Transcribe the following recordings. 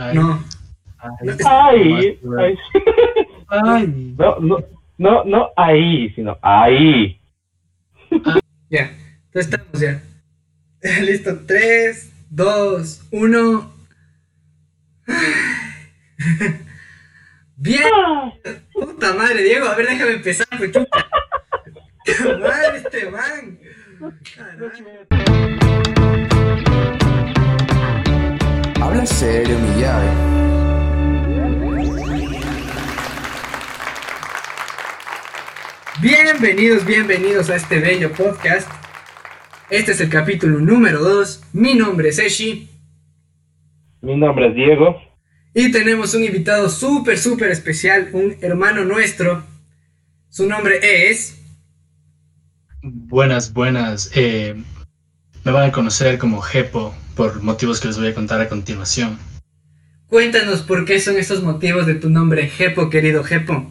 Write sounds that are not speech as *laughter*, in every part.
Ay, No. ay, Ay, ay, *laughs* ay. no, no, no, no ahí, sino ahí. Ya. Entonces estamos ya. *laughs* Listo. 3, 2, 1. Bien. Puta madre, Diego. A ver, déjame empezar, pues chuta. *laughs* Madre, este man. Habla serio, mi llave. Bienvenidos, bienvenidos a este bello podcast. Este es el capítulo número 2. Mi nombre es Eshi. Mi nombre es Diego. Y tenemos un invitado súper, súper especial, un hermano nuestro. Su nombre es... Buenas, buenas. Eh, me van a conocer como Jepo por motivos que les voy a contar a continuación. Cuéntanos por qué son esos motivos de tu nombre, Jepo, querido Jepo.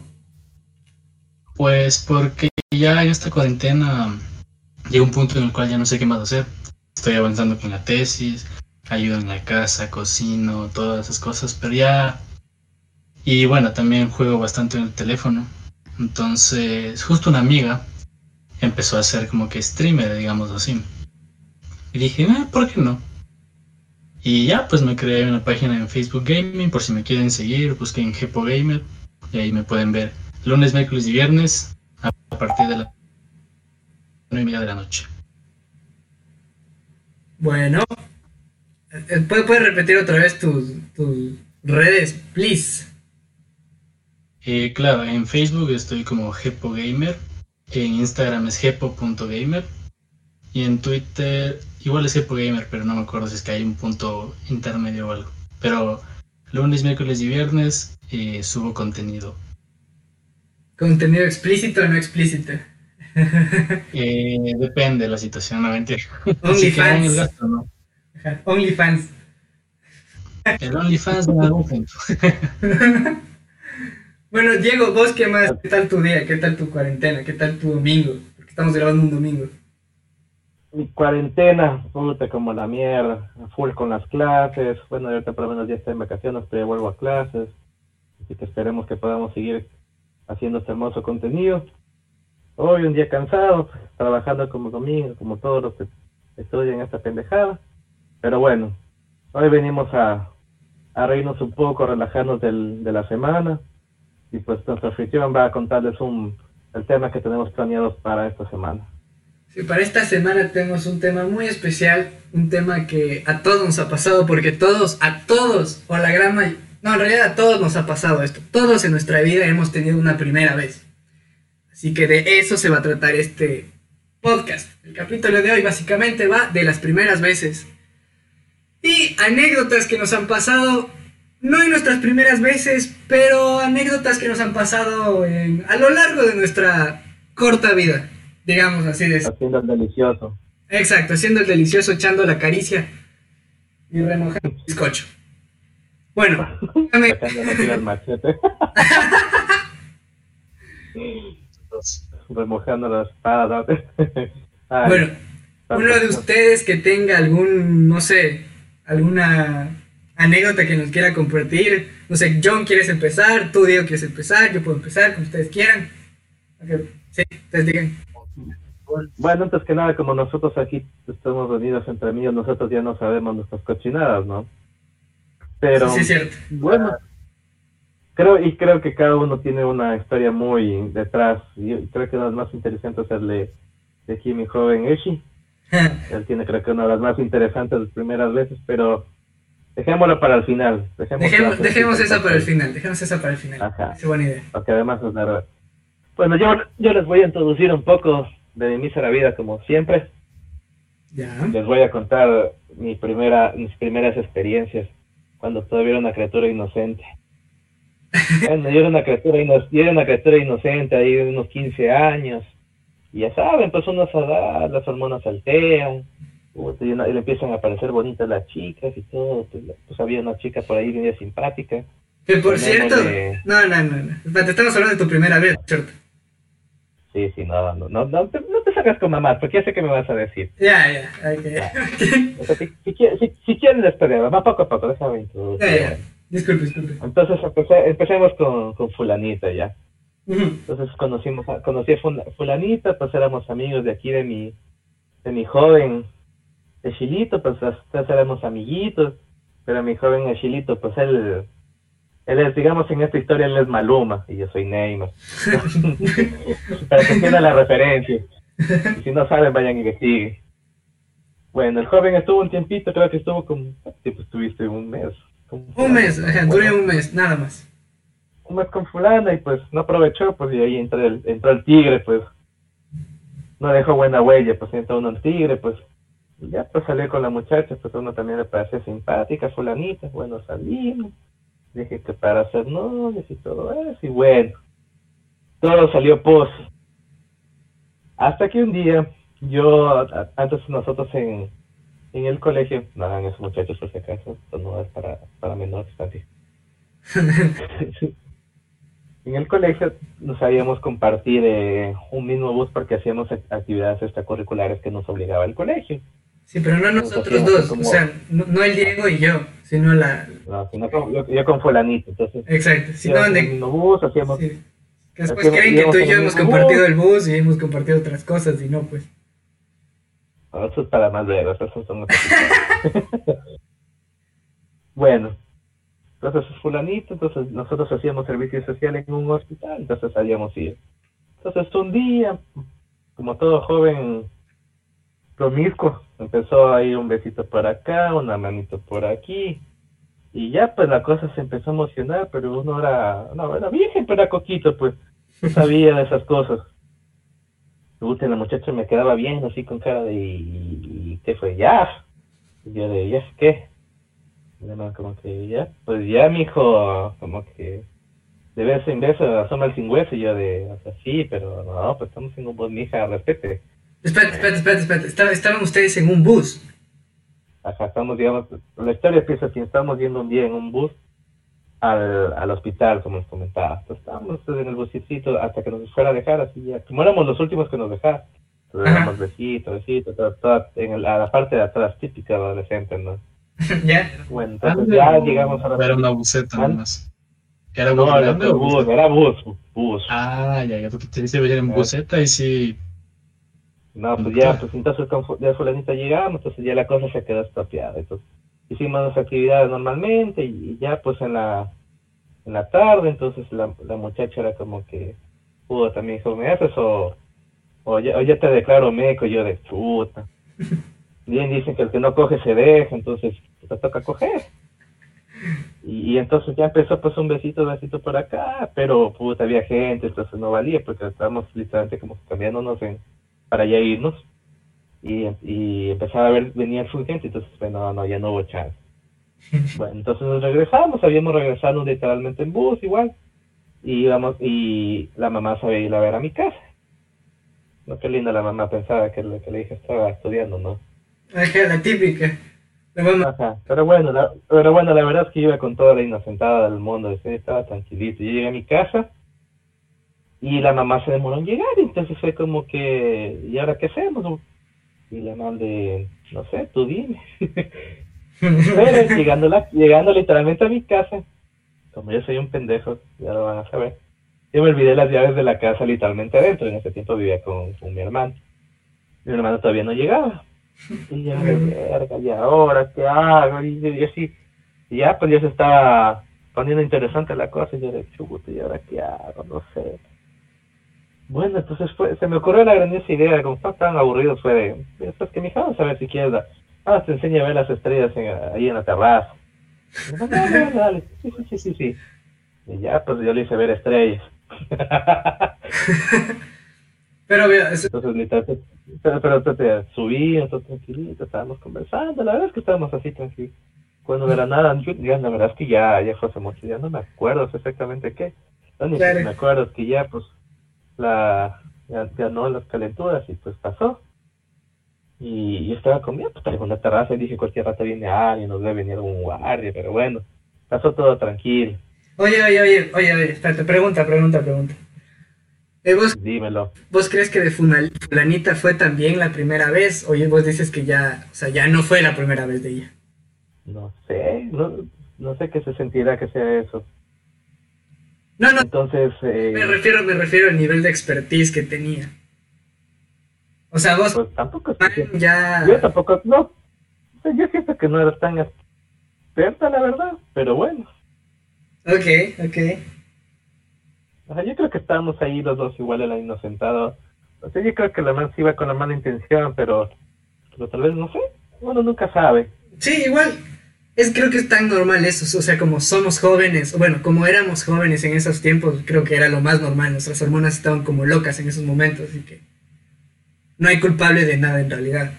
Pues porque ya en esta cuarentena llega un punto en el cual ya no sé qué más hacer. Estoy avanzando con la tesis, ayudo en la casa, cocino, todas esas cosas, pero ya... Y bueno, también juego bastante en el teléfono. Entonces, justo una amiga empezó a hacer como que streamer, digamos así. Y dije, "Eh, ¿por qué no? Y ya, pues me creé una página en Facebook Gaming, por si me quieren seguir, busquen Jepo Gamer, y ahí me pueden ver lunes, miércoles y viernes a partir de las 9 y media de la noche. Bueno, eh, ¿puedes, puedes repetir otra vez tus, tus redes, please? Eh, claro, en Facebook estoy como Jepo Gamer, en Instagram es jepo.gamer y en Twitter igual es Jepo Gamer, pero no me acuerdo si es que hay un punto intermedio o algo. Pero lunes, miércoles y viernes eh, subo contenido. ¿Contenido explícito o no explícito? *laughs* Eh, depende de la situación, no mentira. *laughs* OnlyFans. no. OnlyFans. El OnlyFans en algún punto. *laughs* Bueno, Diego, vos qué más, ¿qué tal tu día? ¿Qué tal tu cuarentena? ¿Qué tal tu domingo? Porque estamos grabando un domingo. Mi cuarentena, puta como la mierda. Full con las clases. Bueno, ahorita por lo menos ya está en vacaciones, pero ya vuelvo a clases. Así que esperemos que podamos seguir haciendo este hermoso contenido. Hoy un día cansado, trabajando como domingo, como todos los que estudian esta pendejada. Pero bueno, hoy venimos a, a reírnos un poco, relajarnos del, de la semana. Y pues nuestra anfitrión va a contarles un, el tema que tenemos planeados para esta semana. Sí, para esta semana tenemos un tema muy especial, un tema que a todos nos ha pasado, porque todos, a todos, o a la gran mayoría, no, en realidad a todos nos ha pasado esto. Todos en nuestra vida hemos tenido una primera vez. Así que de eso se va a tratar este podcast. El capítulo de hoy básicamente va de las primeras veces. Y anécdotas que nos han pasado, no en nuestras primeras veces, pero anécdotas que nos han pasado en- a lo largo de nuestra corta vida, digamos así de Haciendo el delicioso. Exacto, haciendo el delicioso, echando la caricia y remojando el bizcocho. Bueno, *laughs* *laughs* remojando la espada. *laughs* Ay, bueno, uno de ustedes que tenga algún, no sé, alguna anécdota que nos quiera compartir. No sé, John, ¿quieres empezar? Tú, Diego, ¿quieres empezar? Yo puedo empezar, como ustedes quieran. Ok, Sí, ustedes digan. Bueno, antes que nada, como nosotros aquí estamos reunidos entre amigos, nosotros ya no sabemos nuestras cochinadas, ¿no? Pero, Sí, sí, es cierto. bueno, creo y creo que cada uno tiene una historia muy detrás. Y creo que una las más interesantes es de, de aquí, mi joven Eshi. *laughs* Él tiene creo que una de las más interesantes las primeras veces, pero dejémoslo para el final. Dejemos, esa para el final, dejemos esa para el final. Ajá. Es buena idea. Porque además es verdad. Bueno, yo, yo les voy a introducir un poco de mi mísera vida, como siempre. Ya. Les voy a contar mi primera, mis primeras experiencias cuando todavía era una criatura inocente. *laughs* Bueno, yo era una criatura, ino- yo era una criatura inocente, ahí de unos 15 años. Y ya saben, pues uno se da, las hormonas saltean, y, una- y le empiezan a parecer bonitas las chicas y todo. Pues, pues había una chica por ahí media simpática. Que por cierto, no, no, no, no. Espérate, estamos hablando de tu primera vez, ¿cierto? Sí, sí, no, no, no, no, te, no te sacas con mamás, porque ya sé qué me vas a decir. Ya, ya, ok. *laughs* Si, quieres la historia, va poco a poco, déjame introducir. Ya, ya. Disculpe, disculpe. Entonces empecé- empecemos con, con fulanita ya. Entonces conocimos conocí a fula- fulanita, pues éramos amigos de aquí de mi, de mi joven, de Chilito, pues entonces éramos amiguitos, pero mi joven de Chilito, pues él, él es, digamos en esta historia, él es Maluma y yo soy Neymar. *laughs* Para que entiendan la referencia. Y si no saben, vayan y investiguen. Bueno, el joven estuvo un tiempito, creo que estuvo como, tipo, estuviste un mes. Un mes, duré un mes, nada más. un mes con fulana y pues no aprovechó, pues y ahí entró el, entró el tigre, pues no dejó buena huella, pues entró uno el tigre, pues y ya pues salió con la muchacha, pues uno también le parecía simpática, fulanita, bueno, salimos, dije que para hacer novios y todo eso, y bueno, todo salió pos. Hasta que un día, yo, antes nosotros en, en el colegio, no hagan eso muchachos por si acaso, no es para, para menores también. *laughs* en el colegio nos sabíamos compartir eh, un mismo bus porque hacíamos act- actividades extracurriculares que nos obligaba el colegio. Sí, pero no nosotros dos, como- o sea, no, no el Diego y yo, sino la... No, sino con- yo, yo con fulanito, entonces Exacto, si no, íbamos en bus, hacíamos sí. Después hacíamos- creen que tú y yo hemos compartido bus. el bus y hemos compartido otras cosas y no, pues. No, eso es para más veros, esos son bueno, entonces fulanito, entonces nosotros hacíamos servicio social en un hospital, entonces sabíamos ir. Entonces un día, como todo joven promiscuo, empezó a ir un besito por acá, una manito por aquí, y ya pues la cosa se empezó a emocionar, pero uno era, no, era virgen, pero era coquito, pues, sabía de esas cosas. Puta, la muchacha me quedaba bien, así con cara de, ¿y, qué fue? ¿Ya? Yo de, ¿ya qué? Y no, como que, ya, pues ya, mijo, como que, de vez en vez asoma el sin hueso, y yo de, o sea, sí, pero no, pues estamos en un bus, mija, respete. Espérate, espérate, espérate, espérate. Estaba- estaban ustedes en un bus. Ajá, estamos, digamos, la historia empieza así, estamos yendo un día en un bus al, al hospital, como les comentaba. Entonces, estábamos en el busicito hasta que nos fuera a dejar, así ya, como éramos los últimos que nos dejaron. Entonces, Ajá. damos besito, besito, todo, todo en el- a la parte de atrás, típica de adolescente, ¿no? *laughs* ¿Ya? Bueno, entonces ya llegamos a la... Era una buseta ¿Ah? nomás. ¿Era No, bus era grande o bus, era bus, bus. Ah, ya, ya, porque te dice en Ah. buseta y sí. No, pues ya, pues entonces ya fulanita llegamos, entonces ya la cosa se quedó estropeada. Entonces hicimos las actividades normalmente y ya pues en la en la tarde, entonces la, la muchacha era como que, puta, me dijo, ¿me haces o, o, ya, o ya te declaro meco? Y yo de puta. *laughs* Bien dicen que el que no coge se deja, entonces te toca coger. Y, y entonces ya empezó pues un besito, besito por acá, pero puta, había gente, entonces no valía porque estábamos literalmente como cambiándonos en, para ya irnos. Y, y empezaba a ver, venía full gente, entonces bueno, no, no, ya no hubo chance. *laughs* Bueno, entonces nos regresamos, habíamos regresado literalmente en bus igual. Y íbamos, y la mamá se había ido a ver a mi casa. No, qué linda la mamá pensaba que, le- que la hija estaba estudiando, ¿no? Ajá, la típica. La mamá. Ajá, pero bueno, la, pero bueno, la verdad es que iba con toda la inocentada del mundo, estaba tranquilito. Yo llegué a mi casa y la mamá se demoró en llegar, entonces fue como que, ¿y ahora qué hacemos? Y la mamá de, no sé, tú dime. *laughs* Pero llegando, la- llegando literalmente a mi casa, como yo soy un pendejo, ya lo van a saber, yo me olvidé las llaves de la casa literalmente adentro, en ese tiempo vivía con, con mi hermano. Mi hermano todavía no llegaba. Y de verga, ¿y ahora qué hago? Y yo, y así, y ya pues ya se estaba poniendo interesante la cosa, y yo de chuta, ¿y ahora qué hago? No sé. Bueno, entonces fue, se me ocurrió la grandiosa idea, como estaban tan aburridos, fue de, pues que mi hija, a ver si quieres, ah, te enseño a ver las estrellas en- ahí en la terraza. Dale, dale, dale, sí, sí, sí, sí, sí. Y ya, pues yo le hice ver estrellas. *laughs* Pero eso- Entonces, pero, pero entonces, subí, todo tranquilito, estábamos conversando, la verdad es que estábamos así tranquilos. Cuando de la nada, yo, ya, la verdad es que ya, ya fue hace mucho, ya no me acuerdo exactamente qué. Lo único que me acuerdo es que ya, pues, la, ya ganó las calenturas y pues pasó. Y yo estaba comiendo, pues, en la terraza y dije, cualquier rato viene alguien, nos debe venir un guardia, pero bueno, pasó todo tranquilo, Oye, oye, oye, oye, oye, espérate, pregunta, pregunta, pregunta. Eh, ¿vos, dímelo. ¿Vos crees que de fulanita fue también la primera vez? Oye, vos dices que ya, o sea, ya no fue la primera vez de ella. No sé, no, no sé qué se sentirá que sea eso. No, no, Entonces, eh, me refiero, me refiero al nivel de expertise que tenía. O sea, vos pues tampoco man, ya... Yo tampoco, no. Yo siento que no era tan experta, la verdad, pero bueno. Ok, ok. O sea, yo creo que estábamos ahí los dos igual el año sentados. O sea, yo creo que la man iba con la mala intención, pero, pero tal vez no sé. Uno nunca sabe. Sí, igual. Es, creo que es tan normal eso, o sea, como somos jóvenes, bueno, como éramos jóvenes en esos tiempos, creo que era lo más normal, nuestras hormonas estaban como locas en esos momentos, así que no hay culpable de nada en realidad.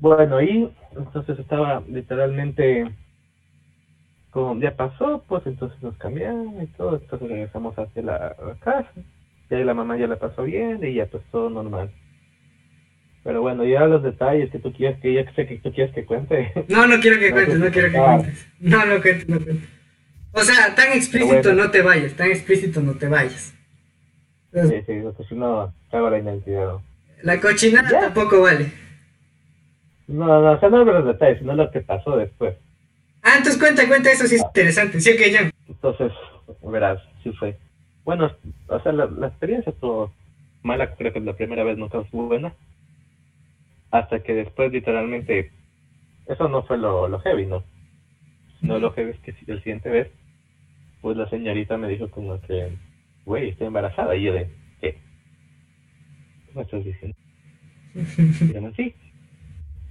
Bueno, y entonces estaba literalmente como ya pasó, pues entonces nos cambiaron y todo, entonces regresamos hacia la, la casa. Y ahí la mamá ya la pasó bien y ya pues todo normal. Pero bueno, ya los detalles que tú quieres que ya sé que tú quieres que cuente. No, no quiero que *laughs* No, cuentes, no quiero que ah. cuentes. No, no cuentes, no cuentes. O sea, tan explícito bueno. no te vayas, tan explícito no te vayas. sí, sí, porque si no, cago la identidad. ¿no? La cochinada Ya. tampoco vale. No, no, o sea, no los detalles, sino lo que pasó después. Ah, entonces cuenta, cuenta, eso sí es interesante. Sí, ok, ya. Entonces, verás, sí fue. Bueno, o sea, la, la experiencia estuvo mala, creo que la primera vez nunca fue buena. Hasta que después, literalmente, eso no fue lo, lo heavy, ¿no? No lo heavy es que si el siguiente vez, pues la señorita me dijo como que, güey, estoy embarazada. Y yo de, ¿qué? ¿Qué me estás diciendo? Y yo, sí.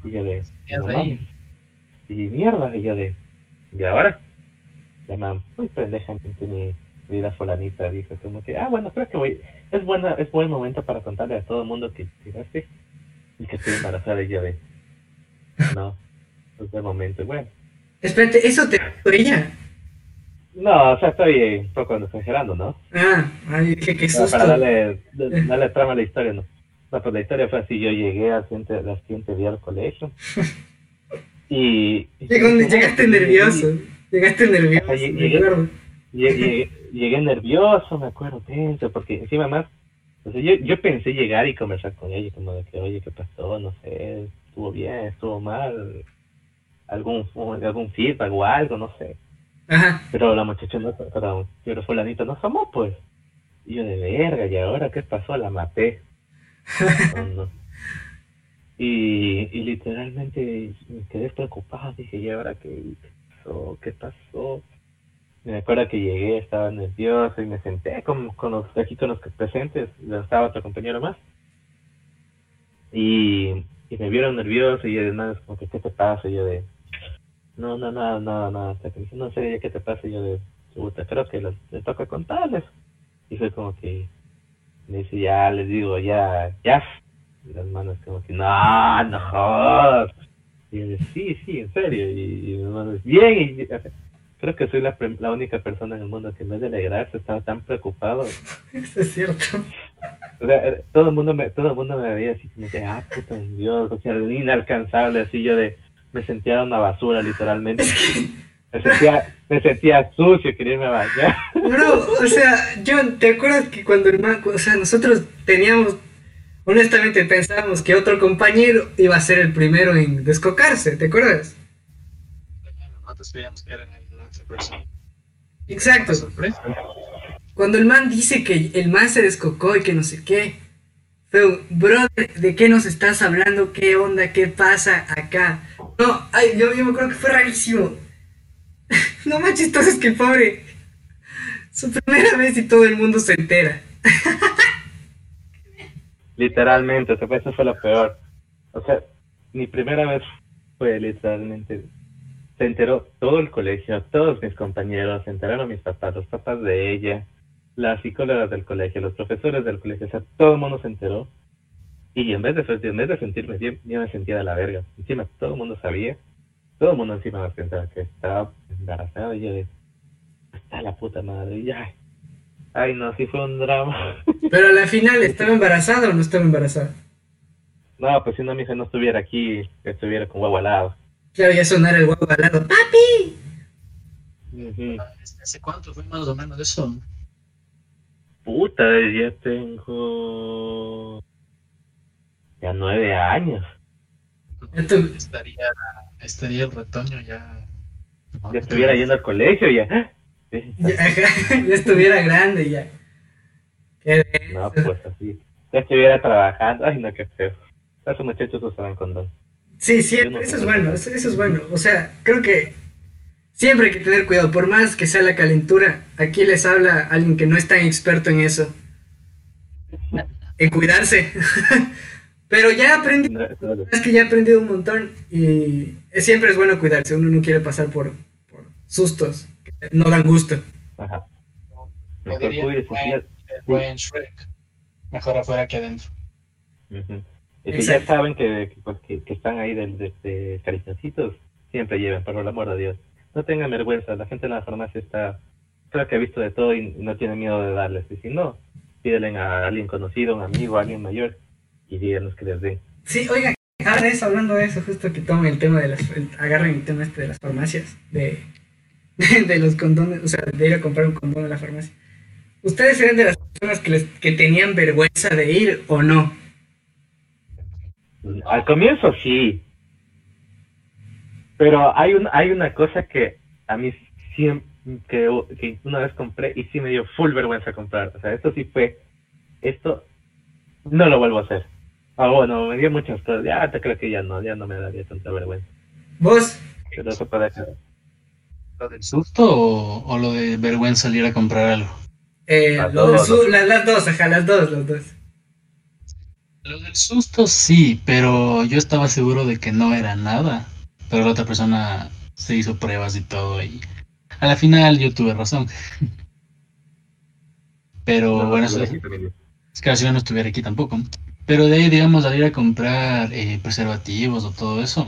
Y yo de, *laughs* no. Y mierda, y yo de, ¿y ahora? La mamá, muy pendeja, mi vida fulanita, dijo como que, ah, bueno, creo que voy, es buena, es buen momento para contarle a todo el mundo que tiraste y que estoy embarazada, y yo de, no, no es buen momento, y bueno. Espérate, ¿eso te dijo ella? No, o sea, estoy un poco exagerando, ¿no? Ah, ay, qué, qué susto. para darle, darle trama a la historia, ¿no? No, pues la historia fue así, yo llegué al siguiente, al siguiente día al colegio *laughs* y... y- llegaste nervioso. Llegaste nervioso, Ajá, me llegué- acuerdo. Llegué, llegué nervioso, me acuerdo, tenso, porque encima más, sea, yo, yo pensé llegar y conversar con ella, como de que, oye, ¿qué pasó? No sé, estuvo bien, estuvo mal, algún, algún feedback o algo, no sé. Ajá. Pero la muchacha no, pero, pero fulanito no somos, pues. Y yo de verga, ¿y ahora qué pasó? La maté. *laughs* No, no. Y, y literalmente me quedé preocupado, dije, ¿y ahora qué pasó? ¿Qué pasó? Me acuerdo que llegué, estaba nervioso y me senté con, con los aquí con los presentes, estaba otro compañero más. Y, y me vieron nervioso y además como que, ¿qué te pasa? Y yo de, no, no, no, no, no, hasta que no sé, ¿qué te pasa? Y yo de, puta, creo que les toca contarles. Y fue como que, me dice, ya, les digo, ya, ya. Y las manos como que, no, no jodas. Y yo de, sí, sí, en serio. Y, y mis manos, bien. Y, creo que soy la, la única persona en el mundo que en vez de alegrarse estaba tan preocupado. *laughs* Eso es cierto. O sea, era- todo el mundo me, todo el mundo me veía así como que, ah, puta Dios, o sea, inalcanzable, así yo de, me sentía una basura literalmente. Me sentía, me sentía sucio, quería irme a bañar. *laughs* Bro, o sea, John, ¿te acuerdas que cuando el man, o sea, nosotros teníamos, honestamente pensábamos que otro compañero iba a ser el primero en descocarse, ¿te acuerdas? Nosotros creíamos que era la. Exacto. sorpresa. Cuando el man dice que el man se descocó y que no sé qué. Fue un, brother, ¿de qué nos estás hablando? ¿Qué onda? ¿Qué pasa acá? No, ay, yo, yo me acuerdo que fue rarísimo. Lo más chistoso es que pobre, su primera vez y todo el mundo se entera. *laughs* Literalmente, o sea, eso fue lo peor. O sea, mi primera vez fue literalmente, se enteró todo el colegio, todos mis compañeros, se enteraron mis papás, los papás de ella, las psicólogas del colegio, los profesores del colegio, o sea, todo el mundo se enteró. Y en vez de, en vez de sentirme bien, yo me sentía de la verga. Encima todo el mundo sabía, todo el mundo encima me pensaba que estaba embarazada y yo de, está la puta madre, ya. Ay, no, sí fue un drama. *laughs* Pero a la final, ¿estaba embarazada o no estaba embarazada? No, pues si no, mi hija no estuviera aquí, estuviera con huevo al lado. Claro, ya sonara el guapo al lado. ¡Papi! ¿Hace cuánto fue más o menos eso? Puta, ya tengo. Ya nueve años. Ya tú- Estaría, estaría el retoño ya Ya estuviera yendo al colegio ya. Sí. Ya, ya estuviera grande ya. Qué No, pues así. Ya estuviera trabajando. Ay, no, qué feo. Esos muchachos usaban condón. Sí, no eso es bueno, eso, eso es bueno. O sea, creo que siempre hay que tener cuidado, por más que sea la calentura, aquí les habla alguien que no es tan experto en eso, en cuidarse. *laughs* Pero ya aprendí, es que ya he aprendido un montón y es- siempre es bueno cuidarse, uno no quiere pasar por, por sustos que no dan gusto. Ajá. Diría buen, buen Shrek. Mejor afuera que adentro. Y si ya saben que, que, pues, que- que están ahí de, de, de siempre lleven, por el amor de Dios. No tengan vergüenza, la gente en la farmacia está, creo que ha visto de todo y no tiene miedo de darles. Y si no, pídenle a alguien conocido, un amigo, a alguien mayor, y díganos que les den. Sí, oigan, ahora de eso, hablando de eso, justo que tomen el tema de las, el- agarren el tema este de las farmacias, de, *laughs* de los condones, o sea, de ir a comprar un condón a la farmacia. ¿Ustedes eran de las personas que, les, que tenían vergüenza de ir o no? Al comienzo sí, pero hay, un, hay una cosa que a mí siempre, que, que una vez compré y sí me dio full vergüenza comprar. O sea, esto sí fue, esto no lo vuelvo a hacer. Ah, bueno, me dio muchas cosas. Ya te creo que ya no, ya no me daría tanta vergüenza. ¿Vos? Pero eso puede ser. ¿Lo del susto o, o lo de vergüenza salir a comprar algo? Eh, Las lo de dos, su- ¿no? la- las dos, ajá, las dos, las dos. Lo del susto sí, pero yo estaba seguro de que no era nada. Pero la otra persona se hizo pruebas y todo y a la final yo tuve razón. *laughs* Pero No, bueno, no, eso no, es que si yo no estuviera aquí tampoco. Pero de ahí, digamos, salir a comprar eh, preservativos o todo eso,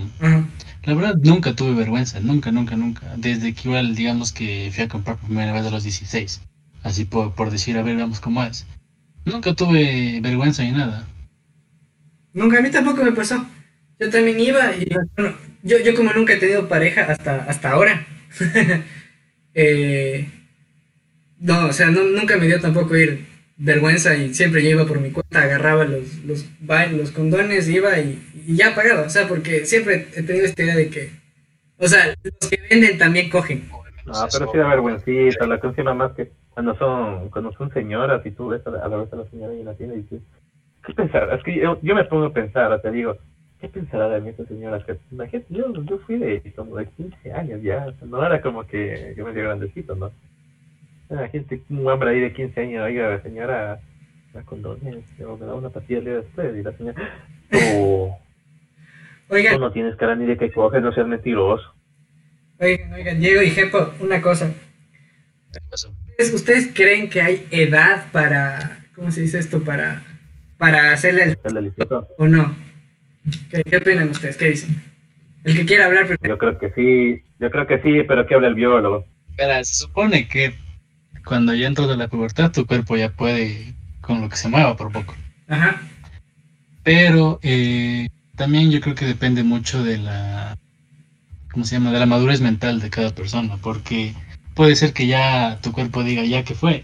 la verdad nunca tuve vergüenza, nunca, nunca, nunca. Desde que igual, digamos que fui a comprar por primera vez a los 16. Así por, por decir, a ver, vamos cómo es. Nunca tuve vergüenza ni nada. Nunca, a mí tampoco me pasó. Yo también iba y yo, yo como nunca he tenido pareja hasta, hasta ahora. *laughs* eh, no, o sea, nunca me dio tampoco ir vergüenza y siempre yo iba por mi cuenta, agarraba los, los, los condones, iba y, ya pagaba. O sea, porque siempre he tenido esta idea de que, o sea, los que venden también cogen. No, pero sí da vergüencita, la encima más que cuando son, cuando son señoras y tú ves a la, a la vez a la señora y la tienda y dices, ¿qué pensará? Es que yo, yo me pongo a pensar, te digo, ¿qué pensará de mí esta señora? Que, imagínate, yo, yo fui de como de 15 años ya, o sea, no era como que yo medio grandecito, ¿no? La gente, un hombre ahí de 15 años, oiga, señora, la condones, o me da una pastilla el día después, y la señora, oh, Oigan, tú no tienes cara ni de que coges, no seas mentiroso. oigan, oigan, Diego y Jepo, una cosa. ¿Qué pasó? ¿Ustedes, ustedes creen que hay edad para, ¿cómo se dice esto? Para, para hacerle el o no? ¿Qué, qué opinan ustedes? ¿Qué dicen? El que quiera hablar primero. Yo creo que sí, yo creo que sí, pero ¿qué habla el biólogo? Espera, se supone que cuando ya entras de la pubertad, tu cuerpo ya puede con lo que se mueva por poco. Ajá. Pero eh, también yo creo que depende mucho de la, ¿cómo se llama? De la madurez mental de cada persona, porque puede ser que ya tu cuerpo diga ya que fue,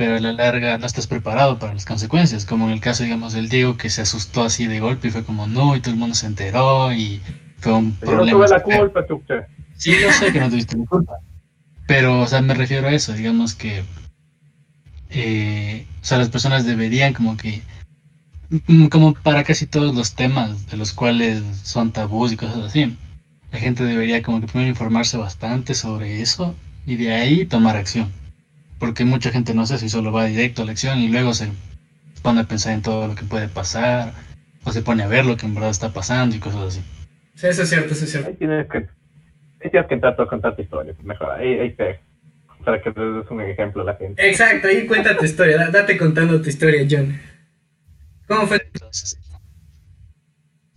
pero a la larga no estás preparado para las consecuencias, como en el caso, digamos, del Diego que se asustó así de golpe y fue como no, y todo el mundo se enteró y fue un Yo no problema. tuve la culpa, chucha. Sí, yo sé que no tuviste la culpa. Pero, o sea, me refiero a eso, digamos que, eh, o sea, las personas deberían como que, mm, como para casi todos los temas de los cuales son tabús y cosas así, la gente debería como que primero informarse bastante sobre eso y de ahí tomar acción. Porque mucha gente no sé si solo va directo a la acción y luego se pone a pensar en todo lo que puede pasar o se pone a ver lo que en verdad está pasando y cosas así. Sí, eso es cierto, eso es cierto. Ahí tienes que, ahí tienes que entrar a contar tu historia, mejor, ahí, ahí te, para que te des un ejemplo a la gente. Exacto, ahí cuenta tu historia. da- Date contando tu historia, John. ¿Cómo fue? Entonces,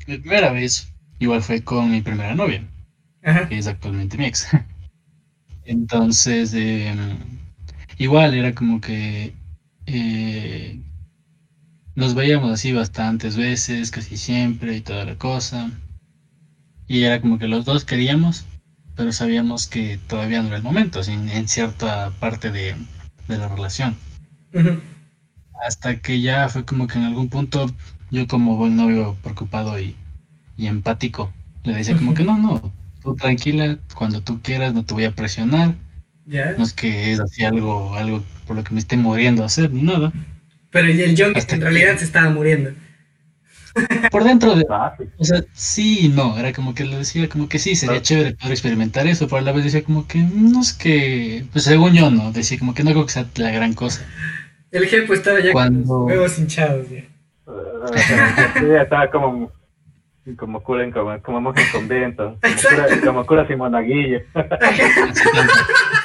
mi primera vez igual fue con mi primera novia, Ajá. que es actualmente mi ex. *laughs* Entonces, eh, igual era como que eh, nos veíamos así bastantes veces, casi siempre y toda la cosa. Y era como que los dos queríamos, pero sabíamos que todavía no era el momento, en cierta parte de, de la relación. Hasta que ya fue como que en algún punto yo como buen novio preocupado y, y empático le decía como que no, no, tú tranquila, cuando tú quieras, no te voy a presionar. ¿Ya? No es que es así algo, algo por lo que me esté muriendo a hacer, ni nada. Pero el- el John en que- realidad se estaba muriendo. *laughs* Por dentro de, o sea, sí y no, era como que le decía como que sí, sería Ah. chévere poder experimentar eso, pero a la vez decía como que no es que, pues según yo no, decía como que no creo que sea la gran cosa. El jefe estaba ya Cuando- con los huevos hinchados. ya. Sí, estaba como, como cura en, como, como monje en convento, *laughs* como cura, como cura sin monaguillo. *laughs*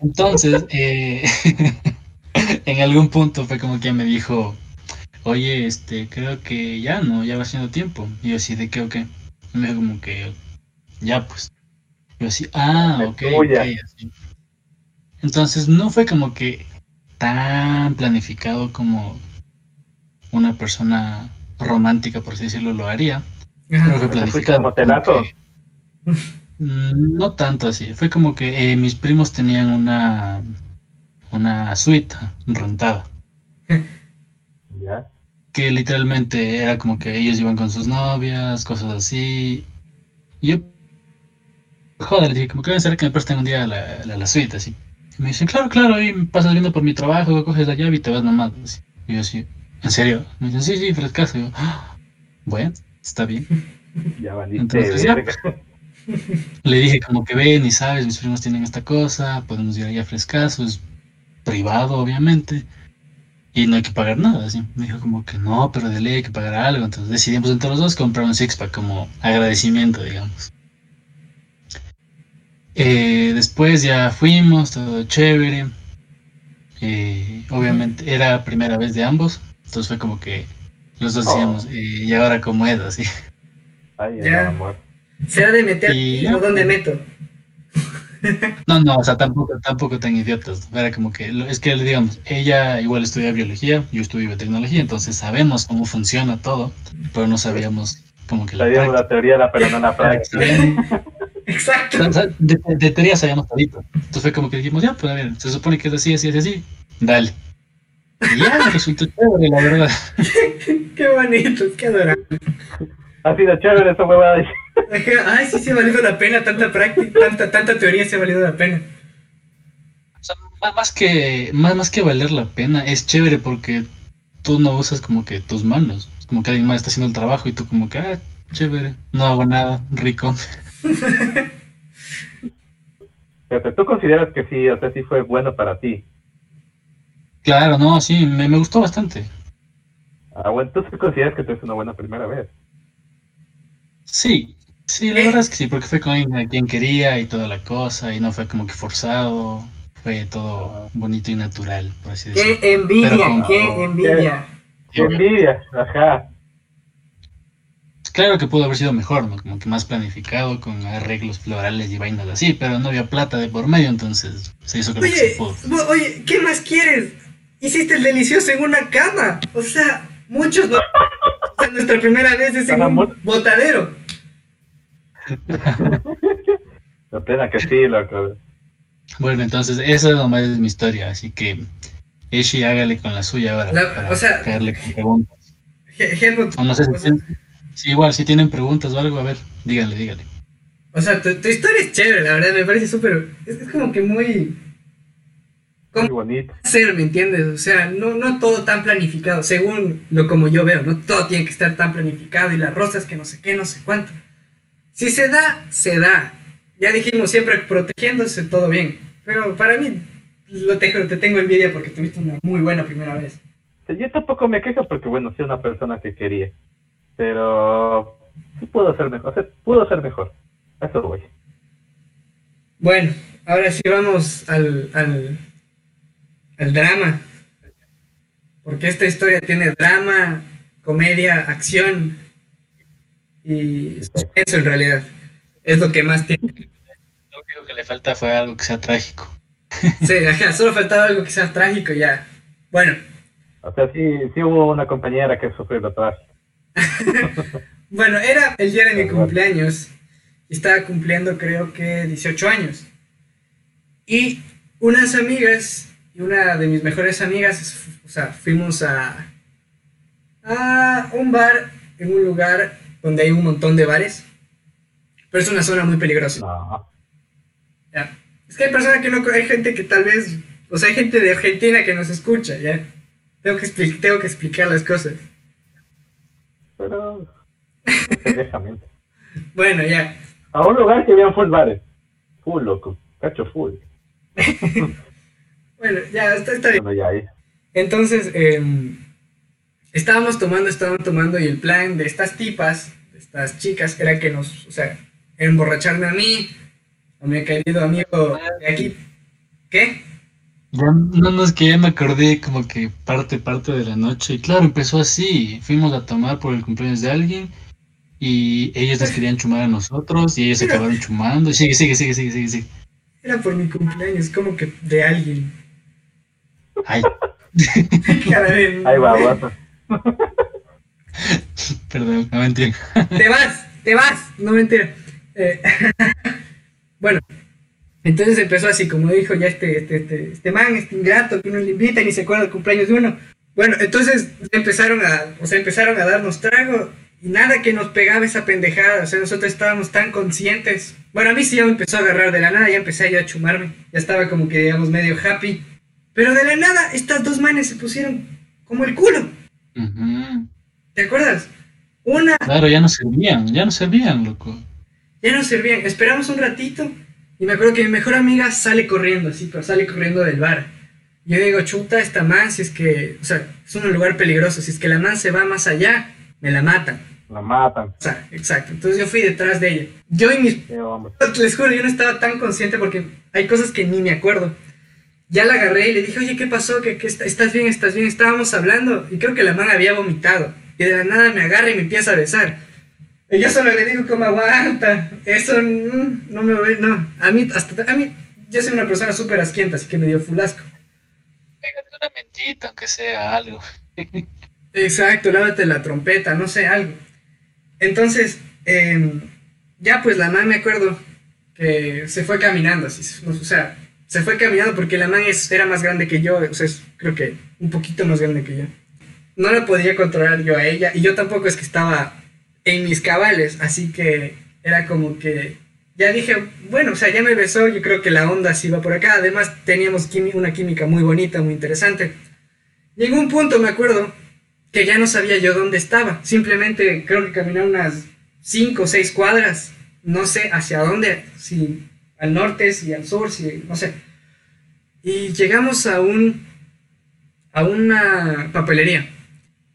Entonces, eh, *laughs* en algún punto fue como que me dijo, oye, este, creo que ya no, ya va siendo tiempo. Y yo así, ¿de qué o qué? Y me dijo como que, ya pues. Yo así, ah, ok, tuya. ok, así. Entonces no fue como que tan planificado como una persona romántica, por así decirlo, lo haría. Pero fue ¿Te fuiste planificado. como que- *laughs* No tanto así. Fue como que eh, mis primos tenían una una suite rentada. *laughs* Ya. Que literalmente era como que ellos iban con sus novias, cosas así. Y yo, joder, dije, como que voy a hacer que me presten un día la, la, la suite, así. Y me dicen, claro, claro, ahí pasas viendo por mi trabajo, coges la llave y te vas nomás. así. Y yo así, ¿en serio? Me dicen, sí, sí, frescazo. Y yo, "Ah, bueno, está bien. *laughs* Ya valiste. Entonces, ya. *laughs* Le dije como que ven y sabes, mis primos tienen esta cosa, podemos ir allá frescazo, es privado obviamente, y no hay que pagar nada, así. Me dijo como que no, pero de ley hay que pagar algo, entonces decidimos entre los dos comprar un six-pack como agradecimiento, digamos. Eh, después ya fuimos, todo chévere, eh, obviamente era primera vez de ambos, entonces fue como que los dos Oh. decíamos, eh, y ahora como es, así. Ay, Ya. ya. amor. ¿Será de meter Y- o dónde meto? No, no, o sea, tampoco, tampoco tan idiotas. Era como que, lo- es que digamos, ella igual estudia biología, yo estudio biotecnología, entonces sabemos cómo funciona todo, pero no sabíamos como que la Sabíamos la teoría, pero no la práctica. Exacto. De, de teoría sabíamos todito. Entonces fue como que dijimos, ya, pues a ver, se supone que es así, así, así, así, dale. Y ya, *laughs* resultó chévere, la verdad. *laughs* Qué bonito, qué adorable. Ha sido chévere esa huevada. Ay, sí, sí ha valido la pena, tanta práctica, tanta, tanta teoría se ha valido la pena. O sea, más, más que, más, más que valer la pena, es chévere porque tú no usas como que tus manos. Es como que alguien más está haciendo el trabajo y tú como que, ah, chévere, no hago nada, rico. Fíjate, ¿Tú consideras que sí, o sea, sí fue bueno para ti? Claro, no, sí, me, me gustó bastante. Ah, bueno, ¿tú sí consideras que te es una buena primera vez? Sí, sí, la ¿Eh? verdad es que sí, porque fue con quien quería y toda la cosa, y no fue como que forzado, fue todo bonito y natural, por así decirlo. Qué envidia, Pero como- qué envidia. ¡Qué envidia! Ajá. Claro que pudo haber sido mejor, ¿no? Como que más planificado, con arreglos florales y vainas así, pero no había plata de por medio, entonces se hizo con lo que se Oye, pudo. oye, ¿qué más quieres? Hiciste el delicioso en una cama. O sea, muchos no. *laughs* O sea, nuestra primera vez es en un botadero. *laughs* La plena que sí, loco. Bueno, entonces esa nomás es mi historia, así que Eshi hágale con la suya ahora, La- para o sea- caerle con preguntas. Je- Helmut, O no sé si, o sea, si igual, si tienen preguntas o algo, a ver, díganle, díganle. O sea, tu, tu historia es chévere, la verdad, me parece súper. Es, es como que muy. Muy bonito. Ser, ¿me entiendes? O sea, no, no todo tan planificado, según lo como yo veo, no todo tiene que estar tan planificado y las rosas que no sé qué, no sé cuánto. Si se da, se da. Ya dijimos siempre protegiéndose, todo bien. Pero para mí, lo te, te tengo envidia porque tuviste una muy buena primera vez. Yo tampoco me quejo porque, bueno, soy una persona que quería. Pero sí pudo ser mejor. O sea, pudo ser mejor. A Eso voy. Bueno, ahora sí vamos al, al, al drama. Porque esta historia tiene drama, comedia, acción y suspenso en realidad. Es lo que más tiene. Lo único que le falta fue algo que sea trágico. Sí, ajá, solo faltaba algo que sea trágico y ya. Bueno, O sea, sí, sí hubo una compañera que sufrió lo trágico. *laughs* bueno, era el día de mi cumpleaños y estaba cumpliendo creo que 18 años. Y unas amigas y una de mis mejores amigas, o sea, fuimos a, a un bar en un lugar donde hay un montón de bares. Pero es una zona muy peligrosa. No. Ya. Es que hay personas que no, hay gente que tal vez, o sea, hay gente de Argentina que nos escucha, ¿ya? Tengo que, expli- tengo que explicar las cosas. Pero. *laughs* Bueno, ya. A un lugar que vean full bares. Full, loco. Cacho full. *laughs* Bueno, ya, está, está bien. Bueno, ya ahí. Entonces, em, estábamos tomando, estábamos tomando y el plan de estas tipas, de estas chicas, era que nos, o sea, emborracharme a mí, a mi querido amigo de aquí. ¿Qué? Ya, no, no, es que ya me acordé como que parte, parte de la noche. Y claro, empezó así. Fuimos a tomar por el cumpleaños de alguien y ellos les querían chumar a nosotros y ellos se acabaron chumando. Sigue, sigue, sigue, sigue, sigue, sigue. Era por mi cumpleaños, como que de alguien. Ay, *laughs* Cara de- Ahí va, guasa. *laughs* perdón, no mentira. te vas, te vas, no mentira. Eh, *laughs* bueno, entonces empezó así, como dijo ya este, este, este, este man, este ingrato que uno le invita y ni se acuerda del cumpleaños de uno. Bueno, entonces empezaron a, o sea, empezaron a darnos trago y nada que nos pegaba esa pendejada, o sea, nosotros estábamos tan conscientes. Bueno, a mí sí ya me empezó a agarrar de la nada, ya empecé yo a chumarme, ya estaba como que digamos medio happy. Pero de la nada, estas dos manes se pusieron como el culo, ¿te acuerdas? Una Claro, ya no servían, ya no servían, loco. Ya no servían. Esperamos un ratito y me acuerdo que mi mejor amiga sale corriendo, así, pero sale corriendo del bar. Yo digo, chuta, esta man, si es que, o sea, es un lugar peligroso, si es que la man se va más allá, me la matan. La matan. O sea, exacto. Entonces yo fui detrás de ella. Yo y mis... Les juro, yo no estaba tan consciente porque hay cosas que ni me acuerdo. Ya la agarré y le dije, oye, ¿qué pasó? ¿Qué, qué está- ¿Estás bien? ¿Estás bien? Estábamos hablando y creo que la man había vomitado. Y de la nada me agarra y me empieza a besar. Y yo solo le digo como aguanta. Eso no me voy, no. A mí, hasta, a mí, yo soy una persona súper asquienta, así que me dio fulasco. Pégate una mentita, aunque sea algo. *laughs* Exacto, lávate la trompeta, no sé, algo. Entonces, em, ya pues la man me acuerdo que se fue caminando, así, o sea, se fue caminando porque la man es, era más grande que yo, o sea, es- creo que un poquito más grande que yo. No la podía controlar yo a ella y yo tampoco es que estaba en mis cabales, así que era como que ya dije, bueno, o sea, ya me besó, yo creo que la onda sí va por acá, además teníamos una química muy bonita, muy interesante. Llegó un punto, me acuerdo, que ya no sabía yo dónde estaba. Simplemente creo que caminé unas 5 o 6 cuadras, no sé hacia dónde, si al norte, si al sur, si no sé. Y llegamos a un a una papelería.